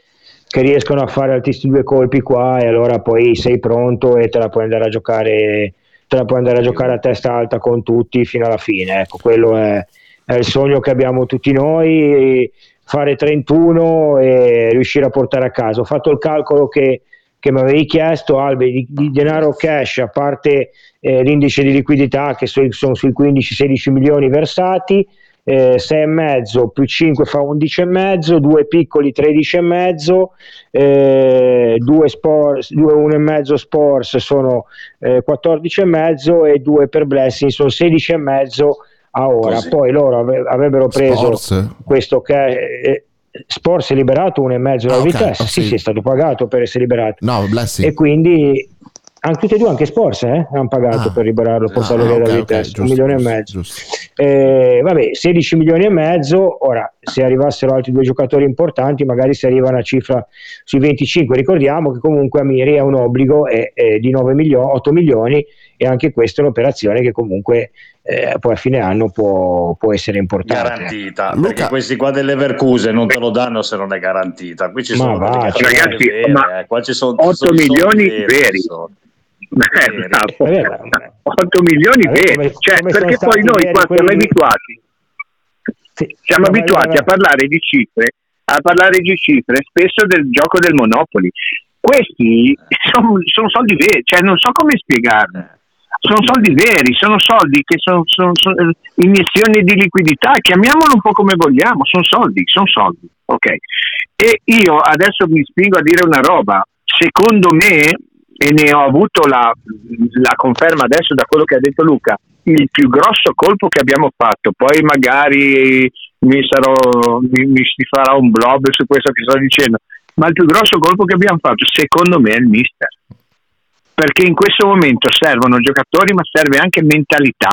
che riescano a fare questi due colpi qua e allora poi sei pronto e te la puoi andare a giocare te la puoi andare a giocare a testa alta con tutti fino alla fine. Ecco, quello è, è il sogno che abbiamo tutti noi, fare 31 e riuscire a portare a casa. Ho fatto il calcolo che, che mi avevi chiesto, Albe, di, di denaro cash, a parte eh, l'indice di liquidità che so- sono sui 15-16 milioni versati, eh, 6,5 più 5 fa 11,5, due piccoli 13,5, eh, due sports, due 1,5 sports sono eh, 14,5 e due per Blessing sono 16,5 a ora. Così. Poi loro ave- avrebbero preso Sports? questo che eh, Sports è liberato 1,5 da Ah, ok. Vitesse, Oh, sì, sì. sì, è stato pagato per essere liberato. No, Blessing. E quindi anche tutti e due, anche Sports, eh, hanno pagato Ah. per liberarlo, portarlo Ah, via ok, da Vitesse, giusto, un milione giusto, e mezzo. giusto. Eh, vabbè, 16 milioni e mezzo. Ora, se arrivassero altri due giocatori importanti, magari si arriva a una cifra sui 25. Ricordiamo che comunque Amiri ha un obbligo eh, eh, di 9 milioni, 8 milioni, e anche questa è un'operazione che comunque eh, poi a fine anno può, può essere importante. Garantita, perché questi qua dell'Everkusen non te lo danno se non è garantita. Qui ci Ma sono va, delle garanzie ragazzi, vere, ma eh. qua ci sono 8 sono i soldi milioni veri, veri. Sono. Eh, bravo. Eh, beh, 8 milioni veri, come- cioè, come sono perché poi noi qua siamo quelli- abituati, sì, siamo vabbè, abituati a parlare di cifre, a parlare di cifre spesso del gioco del Monopoli. Questi sono soldi veri, cioè non so come spiegarli. Sono soldi veri, sono soldi che sono, sono- sono iniezioni di liquidità, chiamiamolo un po' come vogliamo, sono soldi, sono soldi, ok? E io adesso mi spingo a dire una roba, secondo me, e ne ho avuto la, la conferma adesso da quello che ha detto Luca, il più grosso colpo che abbiamo fatto, poi magari mi, sarò, mi, mi si farà un blog su questo che sto dicendo, ma il più grosso colpo che abbiamo fatto secondo me è il mister. Perché in questo momento servono giocatori ma serve anche mentalità.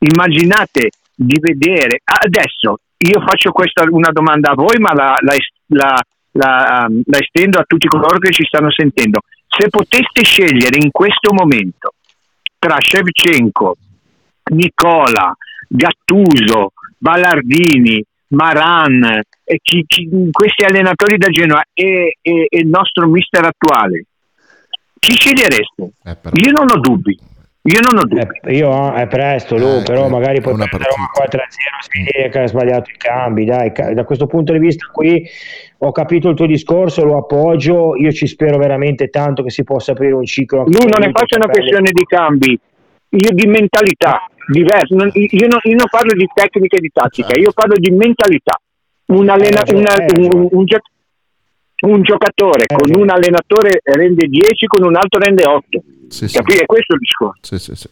Immaginate di vedere adesso io faccio questa una domanda a voi ma la, la, la- la- la estendo a tutti coloro che ci stanno sentendo se poteste scegliere in questo momento tra Shevchenko Nicola Gattuso Ballardini, Maran, e chi- chi- questi allenatori da Genoa e, e- e il nostro mister attuale, chi scegliereste? Io non ho dubbi. Io non ho dubbi. Eh, io è presto, Lu, però magari poi prendere Roma 4-0 si dice che ha sbagliato i cambi. Dai, da questo punto di vista qui ho capito il tuo discorso, lo appoggio. Io ci spero veramente tanto che si possa aprire un ciclo. Lui non ne lui, faccio una perdere- questione di cambi, io di mentalità diversa. Non- Io, non- io non parlo di tecnica e di tattica, io parlo di mentalità. Un, allena- Certo. Eh, una- eh, un- un gio- un giocatore con un allenatore rende 10, con un altro rende 8. Capire? Questo è il discorso. Sì, sì, sì.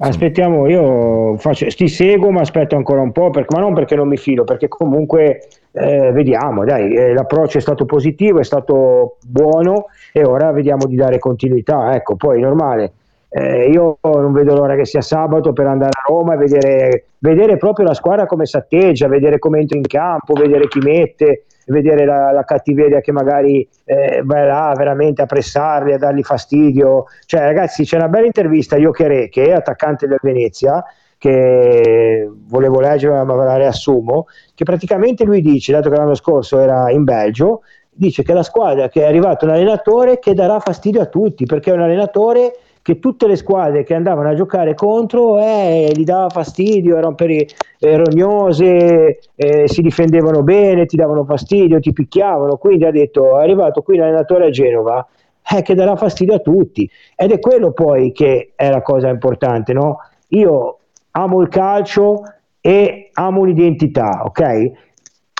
Aspettiamo, io faccio, ti seguo, ma aspetto ancora un po', perché, ma non perché non mi fido, perché comunque eh, vediamo, dai, eh, l'approccio è stato positivo, è stato buono e ora vediamo di dare continuità. Ecco, poi normale. Eh, io non vedo l'ora che sia sabato per andare a Roma e vedere, vedere proprio la squadra come si atteggia, vedere come entra in campo, vedere chi mette, vedere la, la cattiveria che magari eh, va là veramente a pressarli, a dargli fastidio. Cioè, ragazzi, c'è una bella intervista a Iocheré, che è attaccante del Venezia, che volevo leggere, ma la riassumo, che praticamente lui dice, dato che l'anno scorso era in Belgio, dice che la squadra che è arrivato un allenatore che darà fastidio a tutti, perché è un allenatore che tutte le squadre che andavano a giocare contro eh, gli dava fastidio, erano peri- eh, rognose, eh, si difendevano bene, ti davano fastidio, ti picchiavano, quindi ha detto è arrivato qui l'allenatore a Genova eh, che darà fastidio a tutti ed è quello poi che è la cosa importante, no? Io amo il calcio e amo l'identità, ok?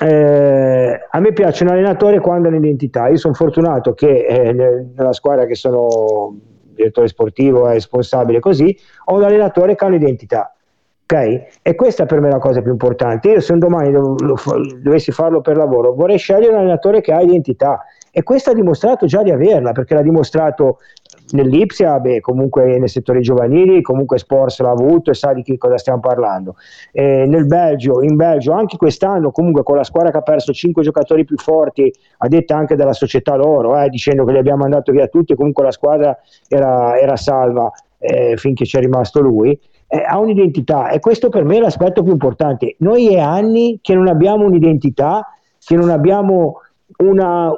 Eh, a me piace un allenatore quando ha un'identità. Io sono fortunato che eh, nel- nella squadra che sono direttore sportivo e responsabile così, ho un allenatore che ha un'identità. Ok? E questa per me è la cosa più importante. Io se un domani dov- fa- dovessi farlo per lavoro, vorrei scegliere un allenatore che ha identità. E questo ha dimostrato già di averla, perché l'ha dimostrato nell'Ipsia, beh, comunque nei settori giovanili, comunque Sports l'ha avuto e sa di che cosa stiamo parlando. Eh, nel Belgio, in Belgio, anche quest'anno, comunque con la squadra che ha perso 5 giocatori più forti, a detta anche dalla società loro, eh, dicendo che li abbiamo mandato via tutti, comunque la squadra era, era salva eh, finché c'è rimasto lui. eh, ha un'identità e questo per me è l'aspetto più importante. Noi è anni che non abbiamo un'identità, che non abbiamo una,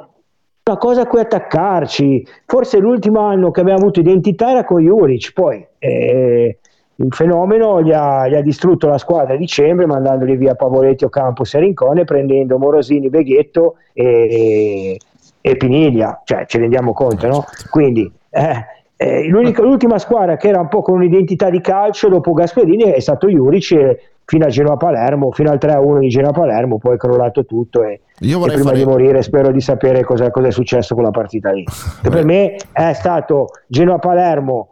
una cosa a cui attaccarci. Forse l'ultimo anno che abbiamo avuto identità era con Juric, poi eh, il fenomeno gli ha, gli ha distrutto la squadra a dicembre mandandoli via Pavoletti, Ocampos e Rincone, prendendo Morosini, Beghetto e, e Piniglia, cioè ci rendiamo conto, no? Quindi eh, eh, l'ultima squadra che era un po' con un'identità di calcio dopo Gasperini è stato Juric eh, fino a Genoa-Palermo, fino al 3-1 di Genoa-Palermo, poi è crollato tutto e, Io e prima fare- di morire spero di sapere cosa, cosa è successo con la partita lì. Che per me è stato Genoa-Palermo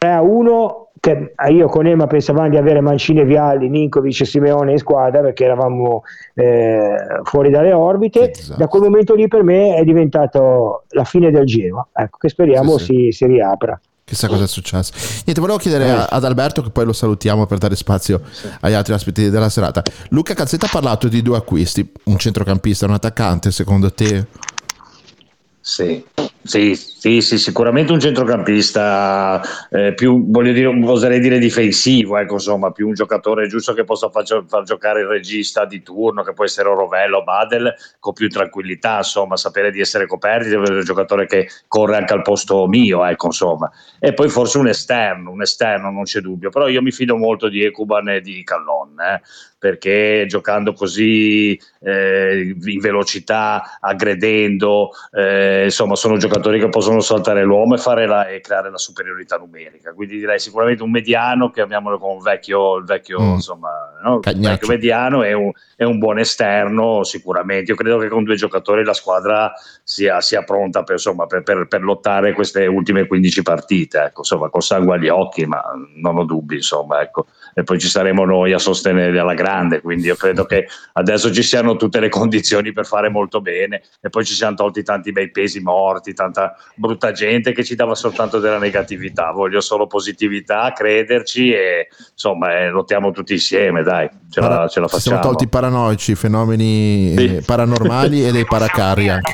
3-1 che io con Ema pensavamo di avere Mancini Vialli, Ninkovic e Simeone in squadra perché eravamo eh, fuori dalle orbite. Da quel momento lì per me è diventato la fine del Genoa. Ecco, che speriamo Sì, Si, si riapra. Chissà cosa è successo. Niente, volevo chiedere a- ad Alberto, che poi lo salutiamo per dare spazio agli altri ospiti della serata. Luca Calzetta ha parlato di due acquisti: un centrocampista e un attaccante. Secondo te, Sì, sì, sì, sì, sicuramente un centrocampista eh, più, voglio dire, oserei dire difensivo, ecco, insomma, più un giocatore giusto che possa far, far giocare il regista di turno, che può essere Rovello o Badel, con più tranquillità, insomma, sapere di essere coperti, di avere un giocatore che corre anche al posto mio, ecco, insomma. E poi forse un esterno, un esterno, non c'è dubbio, però io mi fido molto di Ecuban e di Callon, eh, perché giocando così eh, in velocità, aggredendo, eh, insomma, sono giocatori che possono saltare l'uomo e, fare la, e creare la superiorità numerica. Quindi direi sicuramente un mediano, chiamiamolo con un vecchio, il vecchio, Mm. insomma, no? vecchio mediano e un, e un buon esterno, sicuramente. Io credo che con due giocatori la squadra sia, sia pronta per, insomma, per, per- per lottare queste ultime 15 partite, ecco, insomma, con sangue agli occhi, ma non ho dubbi, insomma, ecco. E poi ci saremo noi a sostenere alla grande, quindi io credo che adesso ci siano tutte le condizioni per fare molto bene e poi ci siamo tolti tanti bei pesi morti, tanta brutta gente che ci dava soltanto della negatività. Voglio solo positività, crederci e insomma eh, lottiamo tutti insieme, dai, ce la, ce la ci siamo facciamo. tolti i paranoici, i fenomeni Sì. eh, paranormali e dei paracarri anche.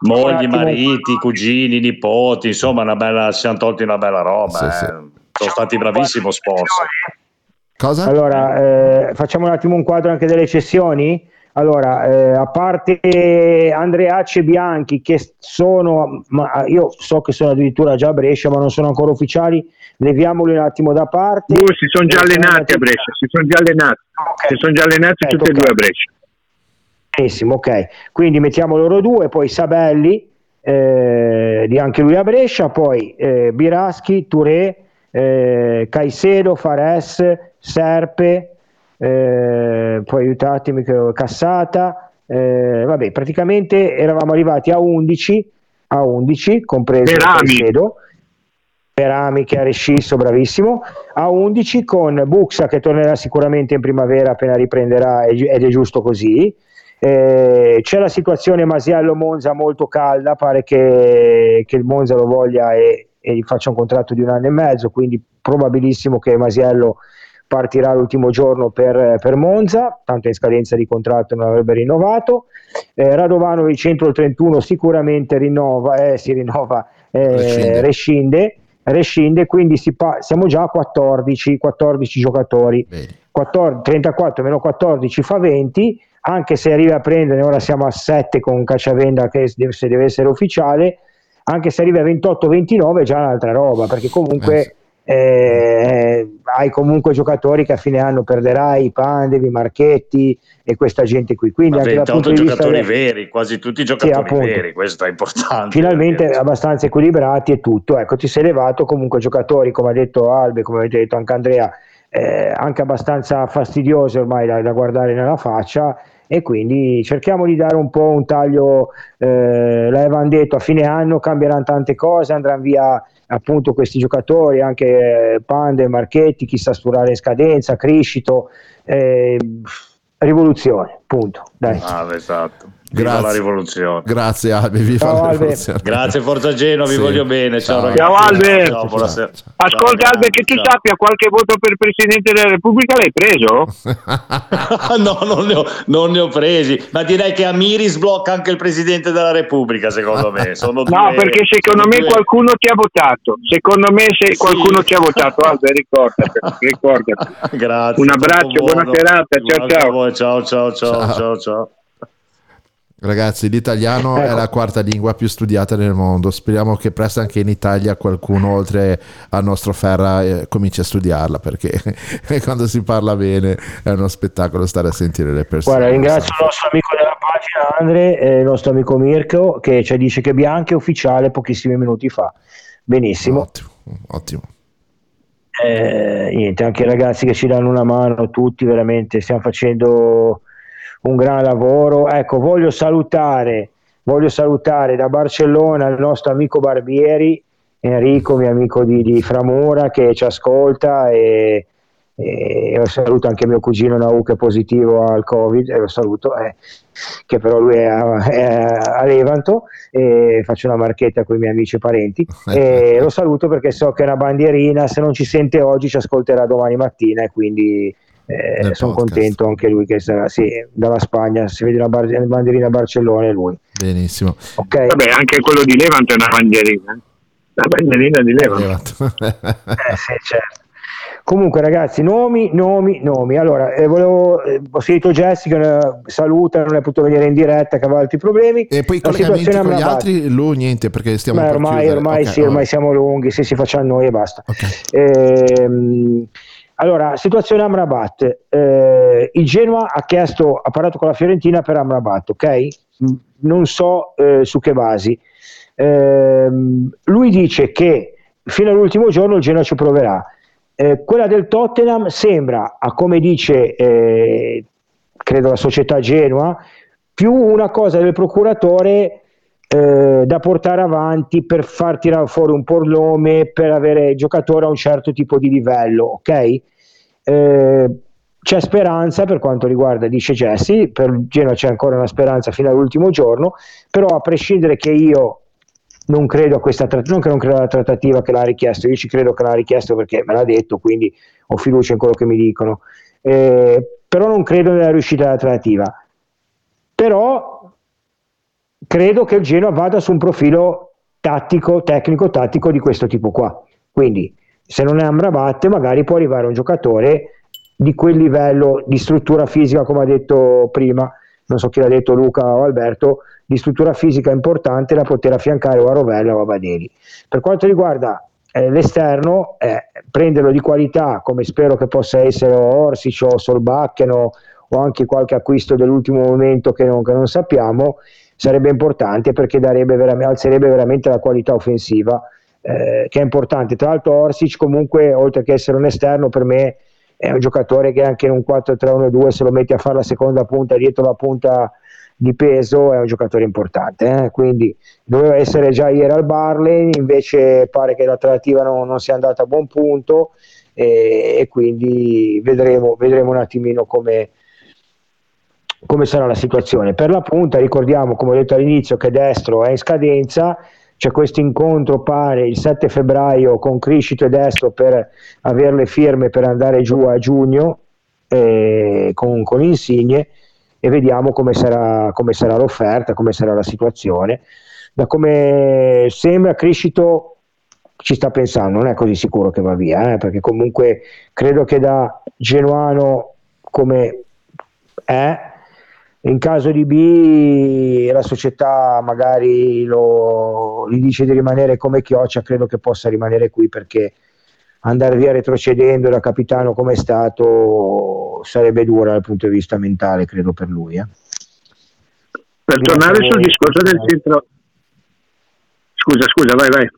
Mogli, mariti, cugini, nipoti, insomma, una bella, ci siamo tolti una bella roba. Sì, eh. sì. Sono stati bravissimi Sports. Cosa? Allora, eh, facciamo un attimo un quadro anche delle cessioni. Allora, eh, a parte Andreacci e Bianchi che sono, ma io so che sono addirittura già a Brescia, ma non sono ancora ufficiali, leviamoli un attimo da parte. Due si sono già allenati a Brescia, si sono già allenati, si sono già allenati Ecco, tutti e due a Brescia. Benissimo, ok. Quindi mettiamo loro due, poi Sabelli, eh, di anche lui a Brescia, poi eh, Biraschi, Touré, eh, Caicedo, Fares, Serpe, eh, poi aiutatemi, che- Cassata. eh, vabbè, praticamente eravamo arrivati a 11, a 11 compreso. Caicedo. Perami che ha rescisso, bravissimo, a 11 con Buxa che tornerà sicuramente in primavera appena riprenderà ed ed è giusto così. Eh, c'è la situazione Masiello-Monza molto calda, pare che, che il Monza lo voglia e, e gli faccia un contratto di un anno e mezzo, quindi probabilissimo che Masiello partirà l'ultimo giorno per, per Monza, tanto in scadenza di contratto non avrebbe rinnovato. Eh, Radovanovic entro il 31 sicuramente rinnova, eh, si rinnova, eh, Rescinde. rescinde. rescinde, quindi pa- siamo già a 14, 14 giocatori. 14 34 meno 14 fa 20, anche se arriva a prendere, ora siamo a 7 con Cacciavenda che deve- se deve essere ufficiale, anche se arriva a 28-29 è già un'altra roba, perché comunque eh, hai comunque giocatori che a fine anno perderai, i Pandevi, i Marchetti e questa gente qui. Quindi Ma anche dal 28 punto di vista giocatori del- veri, quasi tutti giocatori appunto. veri, questo è importante. finalmente abbastanza equilibrati e tutto. Ecco, ti sei levato comunque giocatori, come ha detto Albe, come avete detto anche Andrea, eh, anche abbastanza fastidiosi ormai da, da guardare nella faccia e quindi cerchiamo di dare un po' un taglio, eh, l'avevano detto, a fine anno cambieranno tante cose, andranno via appunto questi giocatori, anche eh, Pande, Marchetti, chissà sturare in scadenza, Criscito, eh, rivoluzione, punto. Dai. Ah, esatto. Viva Grazie. la rivoluzione. Grazie Albe, viva Ciao, la Albe. rivoluzione. Grazie Forza Genoa, vi Sì. voglio bene. Ciao, Ciao. Ciao, Albe. Ciao, buonasera. Ascolta Albe, che tu Ciao. sappia qualche voto per Presidente della Repubblica l'hai preso? no, non ne, ho, non ne ho presi, ma direi che Amiri sblocca anche il Presidente della Repubblica, secondo me. Sono No, due- perché secondo me due- qualcuno ti ha votato. Secondo me se qualcuno ti ha votato, Albe, ricordati, ricordati. Grazie. Un abbraccio, buona serata, ciao, ciao. ciao, ciao, ciao, Ciao. ciao, ciao. Ragazzi, l'italiano è Ecco. la quarta lingua più studiata nel mondo. Speriamo che presto anche in Italia qualcuno, oltre al nostro Ferra, eh, cominci a studiarla perché quando si parla bene è uno spettacolo stare a sentire le persone. Guarda, ringrazio il nostro amico della pagina Andre e il nostro amico Mirko che ci dice che Bianchi è ufficiale pochissimi minuti fa. Benissimo. Ottimo, ottimo. Eh, niente, anche i ragazzi che ci danno una mano, tutti veramente stiamo facendo un gran lavoro. Ecco, voglio salutare, voglio salutare da Barcellona il nostro amico Barbieri, Enrico, mio amico di, di Framura, che ci ascolta e, e saluto anche mio cugino Nau che è positivo al Covid, e lo saluto, eh, che però lui è a, è a Levanto, e faccio una marchetta con i miei amici e parenti, e lo saluto perché so che è una bandierina, se non ci sente oggi ci ascolterà domani mattina e quindi eh, sono contento anche lui che sarà, sì, dalla Spagna, si vede la bar- bandierina a Barcellona è lui. Benissimo. Ok? Vabbè, anche quello di Levante è una bandierina. eh. La bandierina di Levante. Eh, sì, certo. Comunque, ragazzi, nomi, nomi, nomi. Allora, eh, volevo, eh, ho sentito Jessica, saluta, non è potuto venire in diretta, che aveva altri problemi. E poi i La collegamenti situazione con gli altri, lui niente perché stiamo Beh, ormai, ormai Ok, sì, ormai siamo lunghi, se si facciamo noi e basta. Ehm, allora, situazione Amrabat. Eh, il Genoa ha chiesto, ha parlato con la Fiorentina per Amrabat, ok? Mm, Non so eh, su che basi. Ehm, lui dice che fino all'ultimo giorno il Genoa ci proverà. Eh, quella del Tottenham sembra, a come dice eh, credo la società Genoa, più una cosa del procuratore eh, da portare avanti per far tirare fuori un po' il nome, per avere giocatori a un certo tipo di livello, ok? Eh, c'è speranza per quanto riguarda, dice Jesse, per Genoa c'è ancora una speranza fino all'ultimo giorno, però a prescindere che io non credo a questa trattativa, non che non credo alla trattativa che l'ha richiesto, io ci credo che l'ha richiesto perché me l'ha detto, quindi ho fiducia in quello che mi dicono, Eh, però non credo nella riuscita della trattativa. Però credo che il Genoa vada su un profilo tattico, tecnico, tattico di questo tipo qua. Quindi se non è Amrabat magari può arrivare un giocatore di quel livello di struttura fisica, come ha detto prima, non so chi l'ha detto Luca o Alberto, di struttura fisica importante da poter affiancare o a Rovella o a Badeli. Per quanto riguarda eh, l'esterno, eh, prenderlo di qualità, come spero che possa essere Orsic o Solbakken o, o anche qualche acquisto dell'ultimo momento che non, che non sappiamo, sarebbe importante perché veramente, alzerebbe veramente la qualità offensiva, eh, che è importante. Tra l'altro Orsic comunque, oltre che essere un esterno, per me è un giocatore che anche in un 4-3-1-2 se lo metti a fare la seconda punta dietro la punta di peso è un giocatore importante eh? quindi doveva essere già ieri al Barley invece pare che la trattativa non, non sia andata a buon punto e, e quindi vedremo, vedremo un attimino come, come sarà la situazione per la punta ricordiamo come ho detto all'inizio che destro è in scadenza c'è questo incontro pare il 7 febbraio con Criscito e Destro per avere le firme per andare giù a giugno eh, con, con Insigne e vediamo come sarà, come sarà l'offerta, come sarà la situazione. Da come sembra Criscito ci sta pensando, non è così sicuro che va via, eh, perché comunque credo che da genuano come è in caso di B la società magari lo, gli dice di rimanere come Chioccia, credo che possa rimanere qui perché andare via retrocedendo da capitano come è stato sarebbe dura dal punto di vista mentale, credo per lui. Eh. Per tornare sul discorso del centro... Scusa, scusa, vai, vai.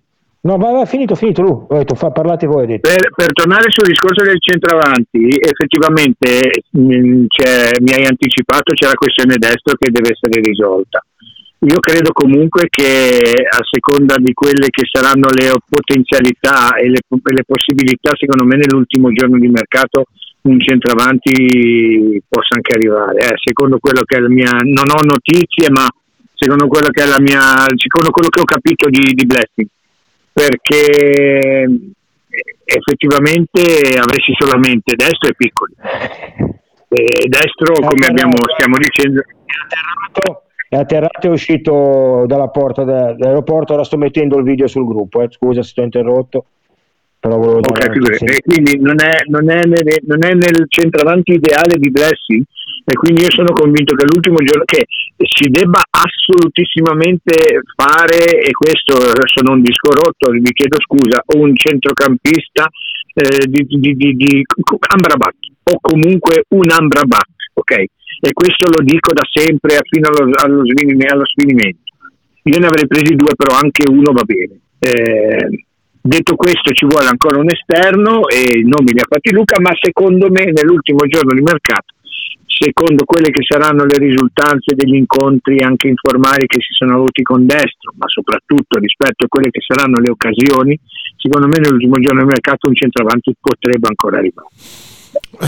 No, vai, vai, finito, finito, Lu. Ho detto, fa, parlate voi. Per, per, tornare sul discorso del centravanti, effettivamente mh, mm, mi hai anticipato, c'è la questione destro che deve essere risolta. Io credo comunque che a seconda di quelle che saranno le potenzialità e le, le possibilità, secondo me nell'ultimo giorno di mercato un centravanti possa anche arrivare. Eh, secondo quello che è la mia, non ho notizie, ma secondo quello che mia, secondo quello che ho capito di, di Blessing perché effettivamente avresti solamente destro e piccoli. E destro, come abbiamo, stiamo dicendo, è atterrato e uscito dalla porta dell'aeroporto. Ora sto mettendo il video sul gruppo. Eh. Scusa se sto interrotto. Però volevo okay, quindi non è, non, è nel, non è nel centravanti ideale di Blessing e quindi io sono convinto che l'ultimo giorno che si debba assolutissimamente fare e questo sono un disco rotto vi chiedo scusa un centrocampista eh, di, di, di, di Ambrabat o comunque un Ambrabat ok? E questo lo dico da sempre fino allo, allo, allo svinimento io ne avrei presi due però anche uno va bene. Eh, Detto questo ci vuole ancora un esterno e non me li ha fatti Luca, ma secondo me nell'ultimo giorno di mercato secondo quelle che saranno le risultanze degli incontri anche informali che si sono avuti con destro, ma soprattutto rispetto a quelle che saranno le occasioni, secondo me nell'ultimo giorno del mercato un centravanti potrebbe ancora arrivare.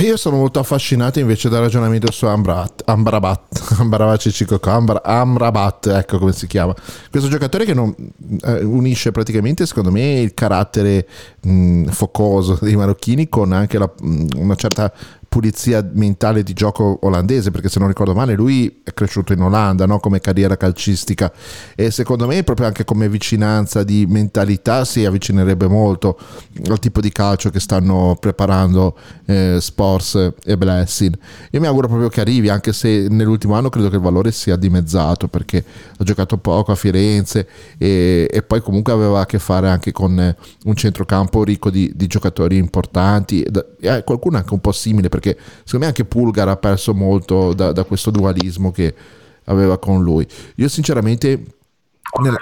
Io sono molto affascinato invece dal ragionamento su Ambrabat, Ambrabat, Ambrabat, Amrabat, ecco come si chiama. Questo giocatore che non, eh, unisce praticamente, secondo me, il carattere mh, focoso dei marocchini con anche la, mh, una certa pulizia mentale di gioco olandese, perché se non ricordo male lui è cresciuto in Olanda no? come carriera calcistica e secondo me proprio anche come vicinanza di mentalità si avvicinerebbe molto al tipo di calcio che stanno preparando eh, Sports e Blessing. Io mi auguro proprio che arrivi, anche se nell'ultimo anno credo che il valore sia dimezzato, perché ha giocato poco a Firenze e, e poi comunque aveva a che fare anche con un centrocampo ricco di, di giocatori importanti, eh, qualcuno anche un po' simile perché secondo me anche Pulgar ha perso molto da, da questo dualismo che aveva con lui. Io sinceramente... Nella,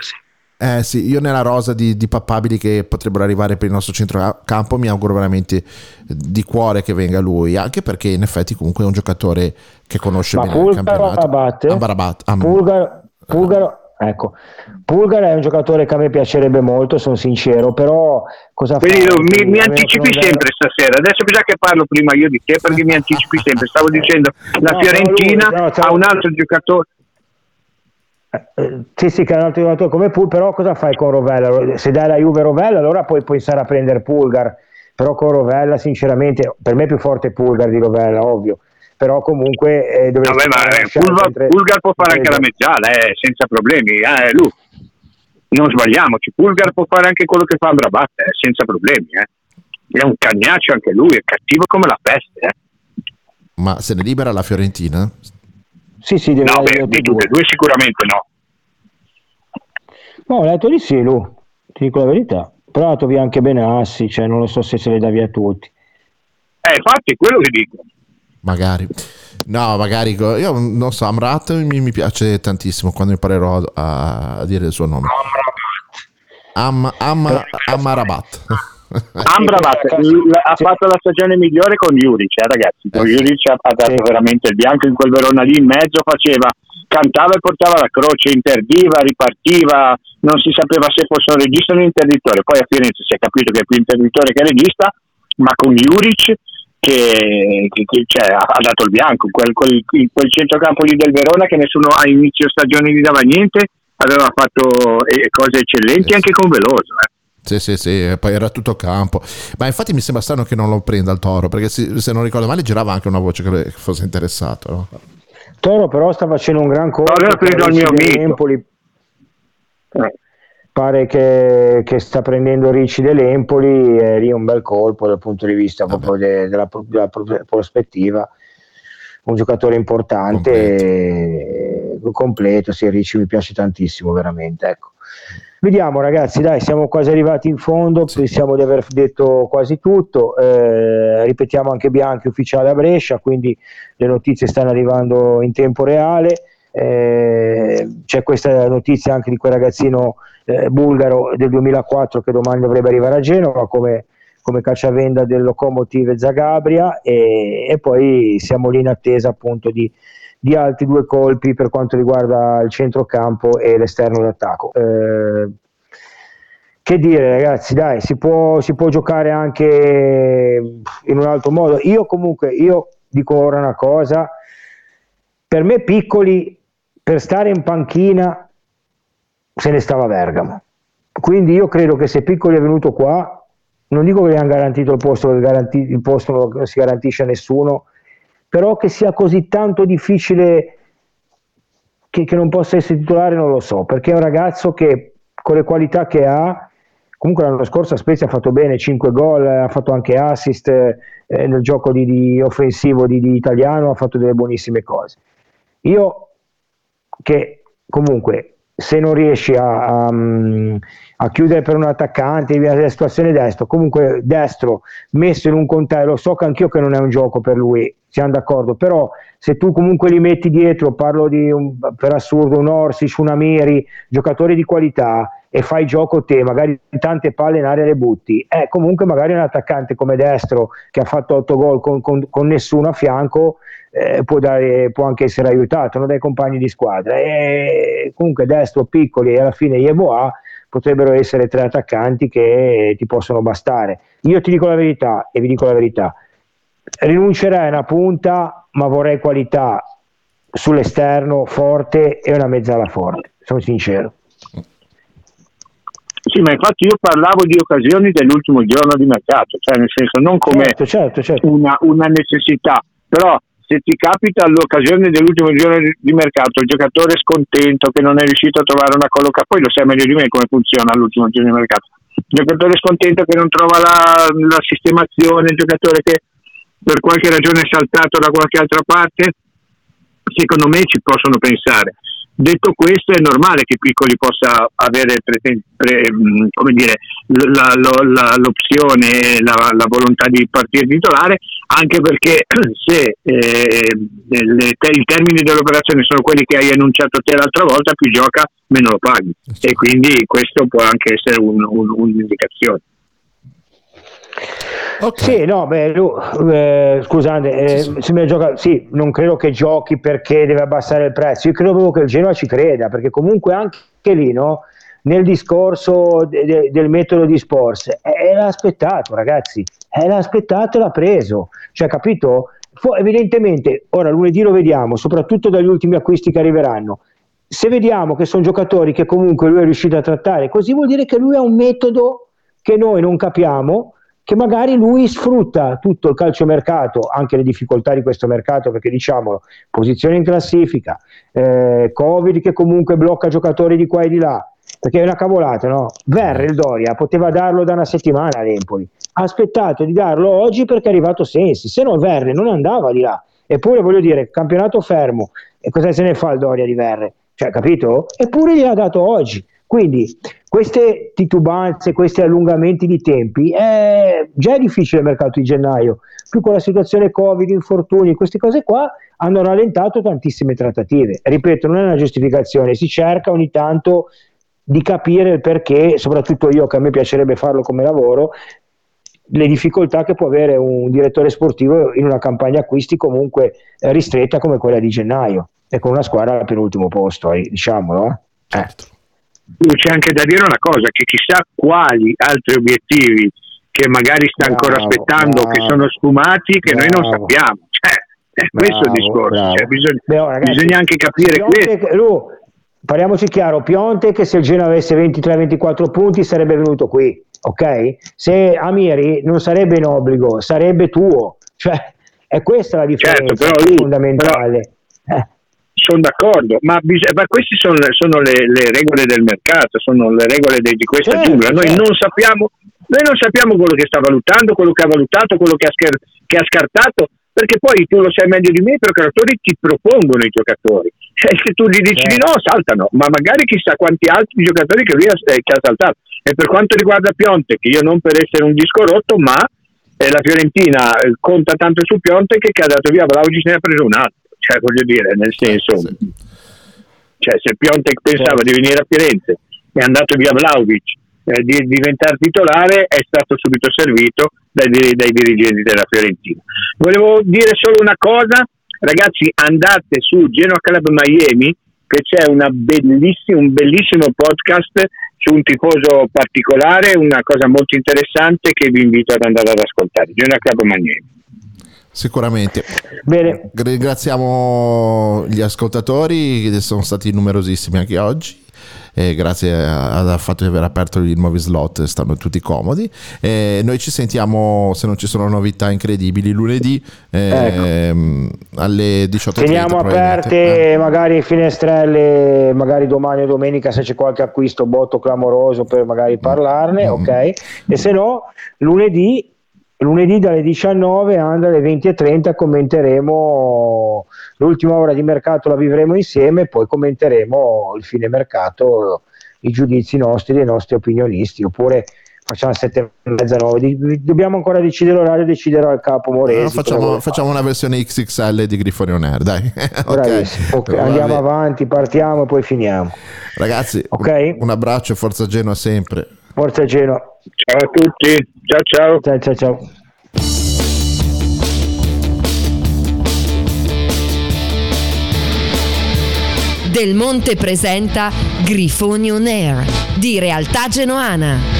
eh sì, io nella rosa di, di, pappabili che potrebbero arrivare per il nostro centrocampo mi auguro veramente di cuore che venga lui, anche perché in effetti comunque è un giocatore che conosce Ma bene Pulgar il campionato. Amrabat, Amrabat, Am- Pulgar, Pulgar Ecco, Pulgar è un giocatore che a me piacerebbe molto, sono sincero, però cosa Quindi fa? mi, mi anticipi sempre stasera, adesso bisogna che parlo prima io di te perché mi anticipi sempre, stavo dicendo la no, Fiorentina no, ha un altro giocatore. Eh, eh, sì, sì, che è un altro giocatore come Pulgar, però cosa fai con Rovella? Se dai la Juve Rovella, allora puoi pensare a prendere Pulgar, però con Rovella, sinceramente, per me è più forte Pulgar di Rovella, ovvio però comunque eh, Vabbè, ma eh, Pulgar, Pulgar, può fare anche la mezzala eh, senza problemi eh, lui. non sbagliamoci Pulgar può fare anche quello che fa Amrabat eh, senza problemi eh. è un cagnaccio anche lui è cattivo come la peste eh. Ma se ne libera la Fiorentina? Sì, sì, deve No, beh, di tutte e due sicuramente no. No, ho letto di sì, Lu, ti dico la verità. Però ha dato via anche Benassi, cioè non lo so se se le dà via tutti. Eh, infatti, quello che dico. Magari. No, magari. Io non so, Amrat mi, mi piace tantissimo quando imparerò a, a dire il suo nome. Am, Am, Amrabat. Amrabat l- ha fatto la stagione migliore con Juric, eh, ragazzi. Con Juric ha, dato veramente il bianco in quel Verona lì in mezzo, faceva, cantava e portava la croce, interdiva, ripartiva, non si sapeva se fosse un regista o un interditore. Poi a Firenze si è capito che è più interditore che regista, ma con Juric che, che- che- cioè, ha, dato il bianco. Quel, quel, quel centrocampo lì del Verona che nessuno a inizio stagione gli dava niente, aveva fatto eh, cose eccellenti anche con Veloso. eh. Sì, sì, sì, poi era tutto campo. Ma infatti mi sembra strano che non lo prenda il toro, perché se, se non ricordo male girava anche una voce che fosse interessato. No? Toro però sta facendo un gran colpo. Toro ha preso il mio amico. Empoli. Pare che, che sta prendendo Ricci dell'Empoli, è lì un bel colpo dal punto di vista proprio de- della, della pro- prospettiva. Un giocatore importante, eh, completo, sì, Ricci mi piace tantissimo, veramente. Ecco. Vediamo ragazzi, dai, siamo quasi arrivati in fondo, pensiamo di aver detto quasi tutto, eh, ripetiamo anche Bianchi ufficiale a Brescia, quindi le notizie stanno arrivando in tempo reale, eh, c'è questa notizia anche di quel ragazzino eh, bulgaro del 2004 che domani dovrebbe arrivare a Genova come, come cacciavenda del Lokomotiv Zagabria e, e poi siamo lì in attesa appunto di, di altri due colpi per quanto riguarda il centrocampo e l'esterno d'attacco. Eh, che dire ragazzi, dai, si può, si può giocare anche in un altro modo. Io comunque, io dico ora una cosa, per me piccoli, per stare in panchina, se ne stava a Bergamo. Quindi io credo che se Piccoli è venuto qua, non dico che gli hanno garantito il posto, garanti- il posto non si garantisce a nessuno, però che sia così tanto difficile che, che non possa essere titolare non lo so, perché è un ragazzo che con le qualità che ha, comunque l'anno scorso a Spezia ha fatto bene, 5 gol, ha fatto anche assist eh, nel gioco di, di offensivo di, di italiano, ha fatto delle buonissime cose. Io che comunque se non riesci a, a, a chiudere per un attaccante, avere la situazione destro, comunque destro messo in un contesto, lo so che anch'io che non è un gioco per lui, siamo d'accordo, però se tu comunque li metti dietro, parlo di un, per assurdo un Orsic, un Amiri, giocatori di qualità e fai gioco te, magari tante palle in aria le butti, eh, comunque magari un attaccante come destro che ha fatto 8 gol con, con, con nessuno a fianco eh, può, dare, può anche essere aiutato no, dai compagni di squadra. E comunque destro, piccoli e alla fine Yeboah potrebbero essere tre attaccanti che ti possono bastare. Io ti dico la verità e vi dico la verità, rinuncerei a una punta ma vorrei qualità sull'esterno forte e una mezzala forte, sono sincero. Sì, ma infatti io parlavo di occasioni dell'ultimo giorno di mercato, cioè nel senso non come Certo, certo, certo. Una, una necessità, però se ti capita l'occasione dell'ultimo giorno di, di mercato, il giocatore scontento che non è riuscito a trovare una collocazione, poi lo sai meglio di me come funziona l'ultimo giorno di mercato, il giocatore scontento che non trova la, la sistemazione, il giocatore che per qualche ragione è saltato da qualche altra parte, secondo me ci possono pensare. Detto questo, è normale che Piccoli possa avere preten- pre- come dire, la- la- la- l'opzione, la, la volontà di partire titolare, anche perché se eh, le- te- i termini dell'operazione sono quelli che hai annunciato te l'altra volta, più gioca, meno lo paghi. E quindi questo può anche essere un- un- un'indicazione. Sì, no, beh, lui, eh, scusate, eh, se me gioca, sì, non credo che giochi perché deve abbassare il prezzo, io credo proprio che il Genoa ci creda, perché comunque anche lì, no, nel discorso de- de- del metodo di Sports, eh, l'ha aspettato, ragazzi, eh, l'ha aspettato e l'ha preso, cioè, capito? Fu- evidentemente, ora lunedì lo vediamo, soprattutto dagli ultimi acquisti che arriveranno, se vediamo che sono giocatori che comunque lui è riuscito a trattare, così vuol dire che lui ha un metodo che noi non capiamo, che magari lui sfrutta tutto il calciomercato, anche le difficoltà di questo mercato, perché diciamolo, posizione in classifica, eh, Covid che comunque blocca giocatori di qua e di là, perché è una cavolata, no? Verre il Doria poteva darlo da una settimana all'Empoli, ha aspettato di darlo oggi perché è arrivato Sensi, se no Verre non andava di là Eppure voglio dire, campionato fermo, e cosa se ne fa il Doria di Verre? Cioè, capito? Eppure gliel'ha dato oggi. Quindi queste titubanze, questi allungamenti di tempi, è già è difficile il mercato di gennaio, più con la situazione Covid, infortuni, queste cose qua hanno rallentato tantissime trattative. Ripeto, non è una giustificazione, si cerca ogni tanto di capire il perché, soprattutto io che a me piacerebbe farlo come lavoro, le difficoltà che può avere un direttore sportivo in una campagna acquisti comunque ristretta come quella di gennaio e con una squadra al penultimo posto, eh, diciamolo. Eh. Certo. C'è anche da dire una cosa, che chissà quali altri obiettivi che magari sta ancora Bravo, aspettando, bravo. che sono sfumati, che noi non Bravo. sappiamo. Cioè, è questo il Bravo, discorso, bravo. cioè, bisogna, Beh, oh, ragazzi, bisogna anche capire Piontek- questo. Lu, parliamoci chiaro, Pionte che se il Genoa avesse 23-24 punti sarebbe venuto qui, ok? Se Amiri non sarebbe in obbligo, sarebbe tuo, cioè è questa la differenza Certo, però fondamentale. Eh, Sono d'accordo, ma, bis- ma queste sono, sono le, le regole del mercato, sono le regole de- di questa Certo, giungla. Noi certo. non sappiamo noi non sappiamo quello che sta valutando, quello che ha valutato, quello che ha, scher- che ha scartato, perché poi tu lo sai meglio di me, i procuratori ti propongono i giocatori. E se tu gli dici di no, saltano, ma magari chissà quanti altri giocatori che lui ha, eh, che ha saltato. E per quanto riguarda Pionte, che io non per essere un disco rotto, ma eh, la Fiorentina eh, conta tanto su Pionte che, che ha dato via Vlaugic ne ha preso un altro. Cioè, voglio dire, nel senso, cioè, se Piontek pensava di venire a Firenze è andato via Vlaovic eh, di diventare titolare, è stato subito servito dai, dai- dirigenti della Fiorentina. Volevo dire solo una cosa, ragazzi, andate su Genoa Club Miami che c'è una bellissima, un bellissimo podcast su un tifoso particolare, una cosa molto interessante che vi invito ad andare ad ascoltare. Genoa Club Miami. Sicuramente. Bene. Ringraziamo gli ascoltatori, che sono stati numerosissimi anche oggi. eh, grazie al fatto di aver aperto i nuovi slot, stanno tutti comodi. Eh, noi ci sentiamo, se non ci sono novità incredibili, lunedì ehm, alle 18.30. Teniamo aperte magari finestrelle, magari domani o domenica se c'è qualche acquisto botto clamoroso per magari parlarne, ok? E se no, lunedì, lunedì dalle 19 alle 20.30 commenteremo l'ultima ora di mercato, la vivremo insieme e poi commenteremo il fine mercato, i giudizi nostri, dei nostri opinionisti, oppure facciamo sette e mezza, nove. Di- Dobbiamo ancora decidere l'orario, deciderà il capo Moresi. No, facciamo, facciamo una versione XXL di Grifone On Air, dai. Ok. Bravissimo. Ok, Va andiamo avanti, partiamo e poi finiamo. Ragazzi, Ok. un, un abbraccio e forza Genoa sempre. Forza Genoa. Ciao a tutti, ciao ciao. Ciao ciao ciao. Del Monte presenta Grifoni On Air di Realtà Genoana.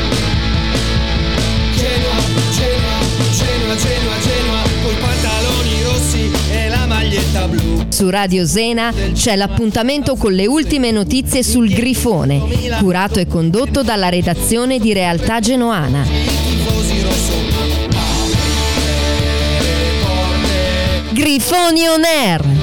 Su Radio Zena c'è l'appuntamento con le ultime notizie sul Grifone, curato e condotto dalla redazione di Realtà Genoana. Grifoni On Air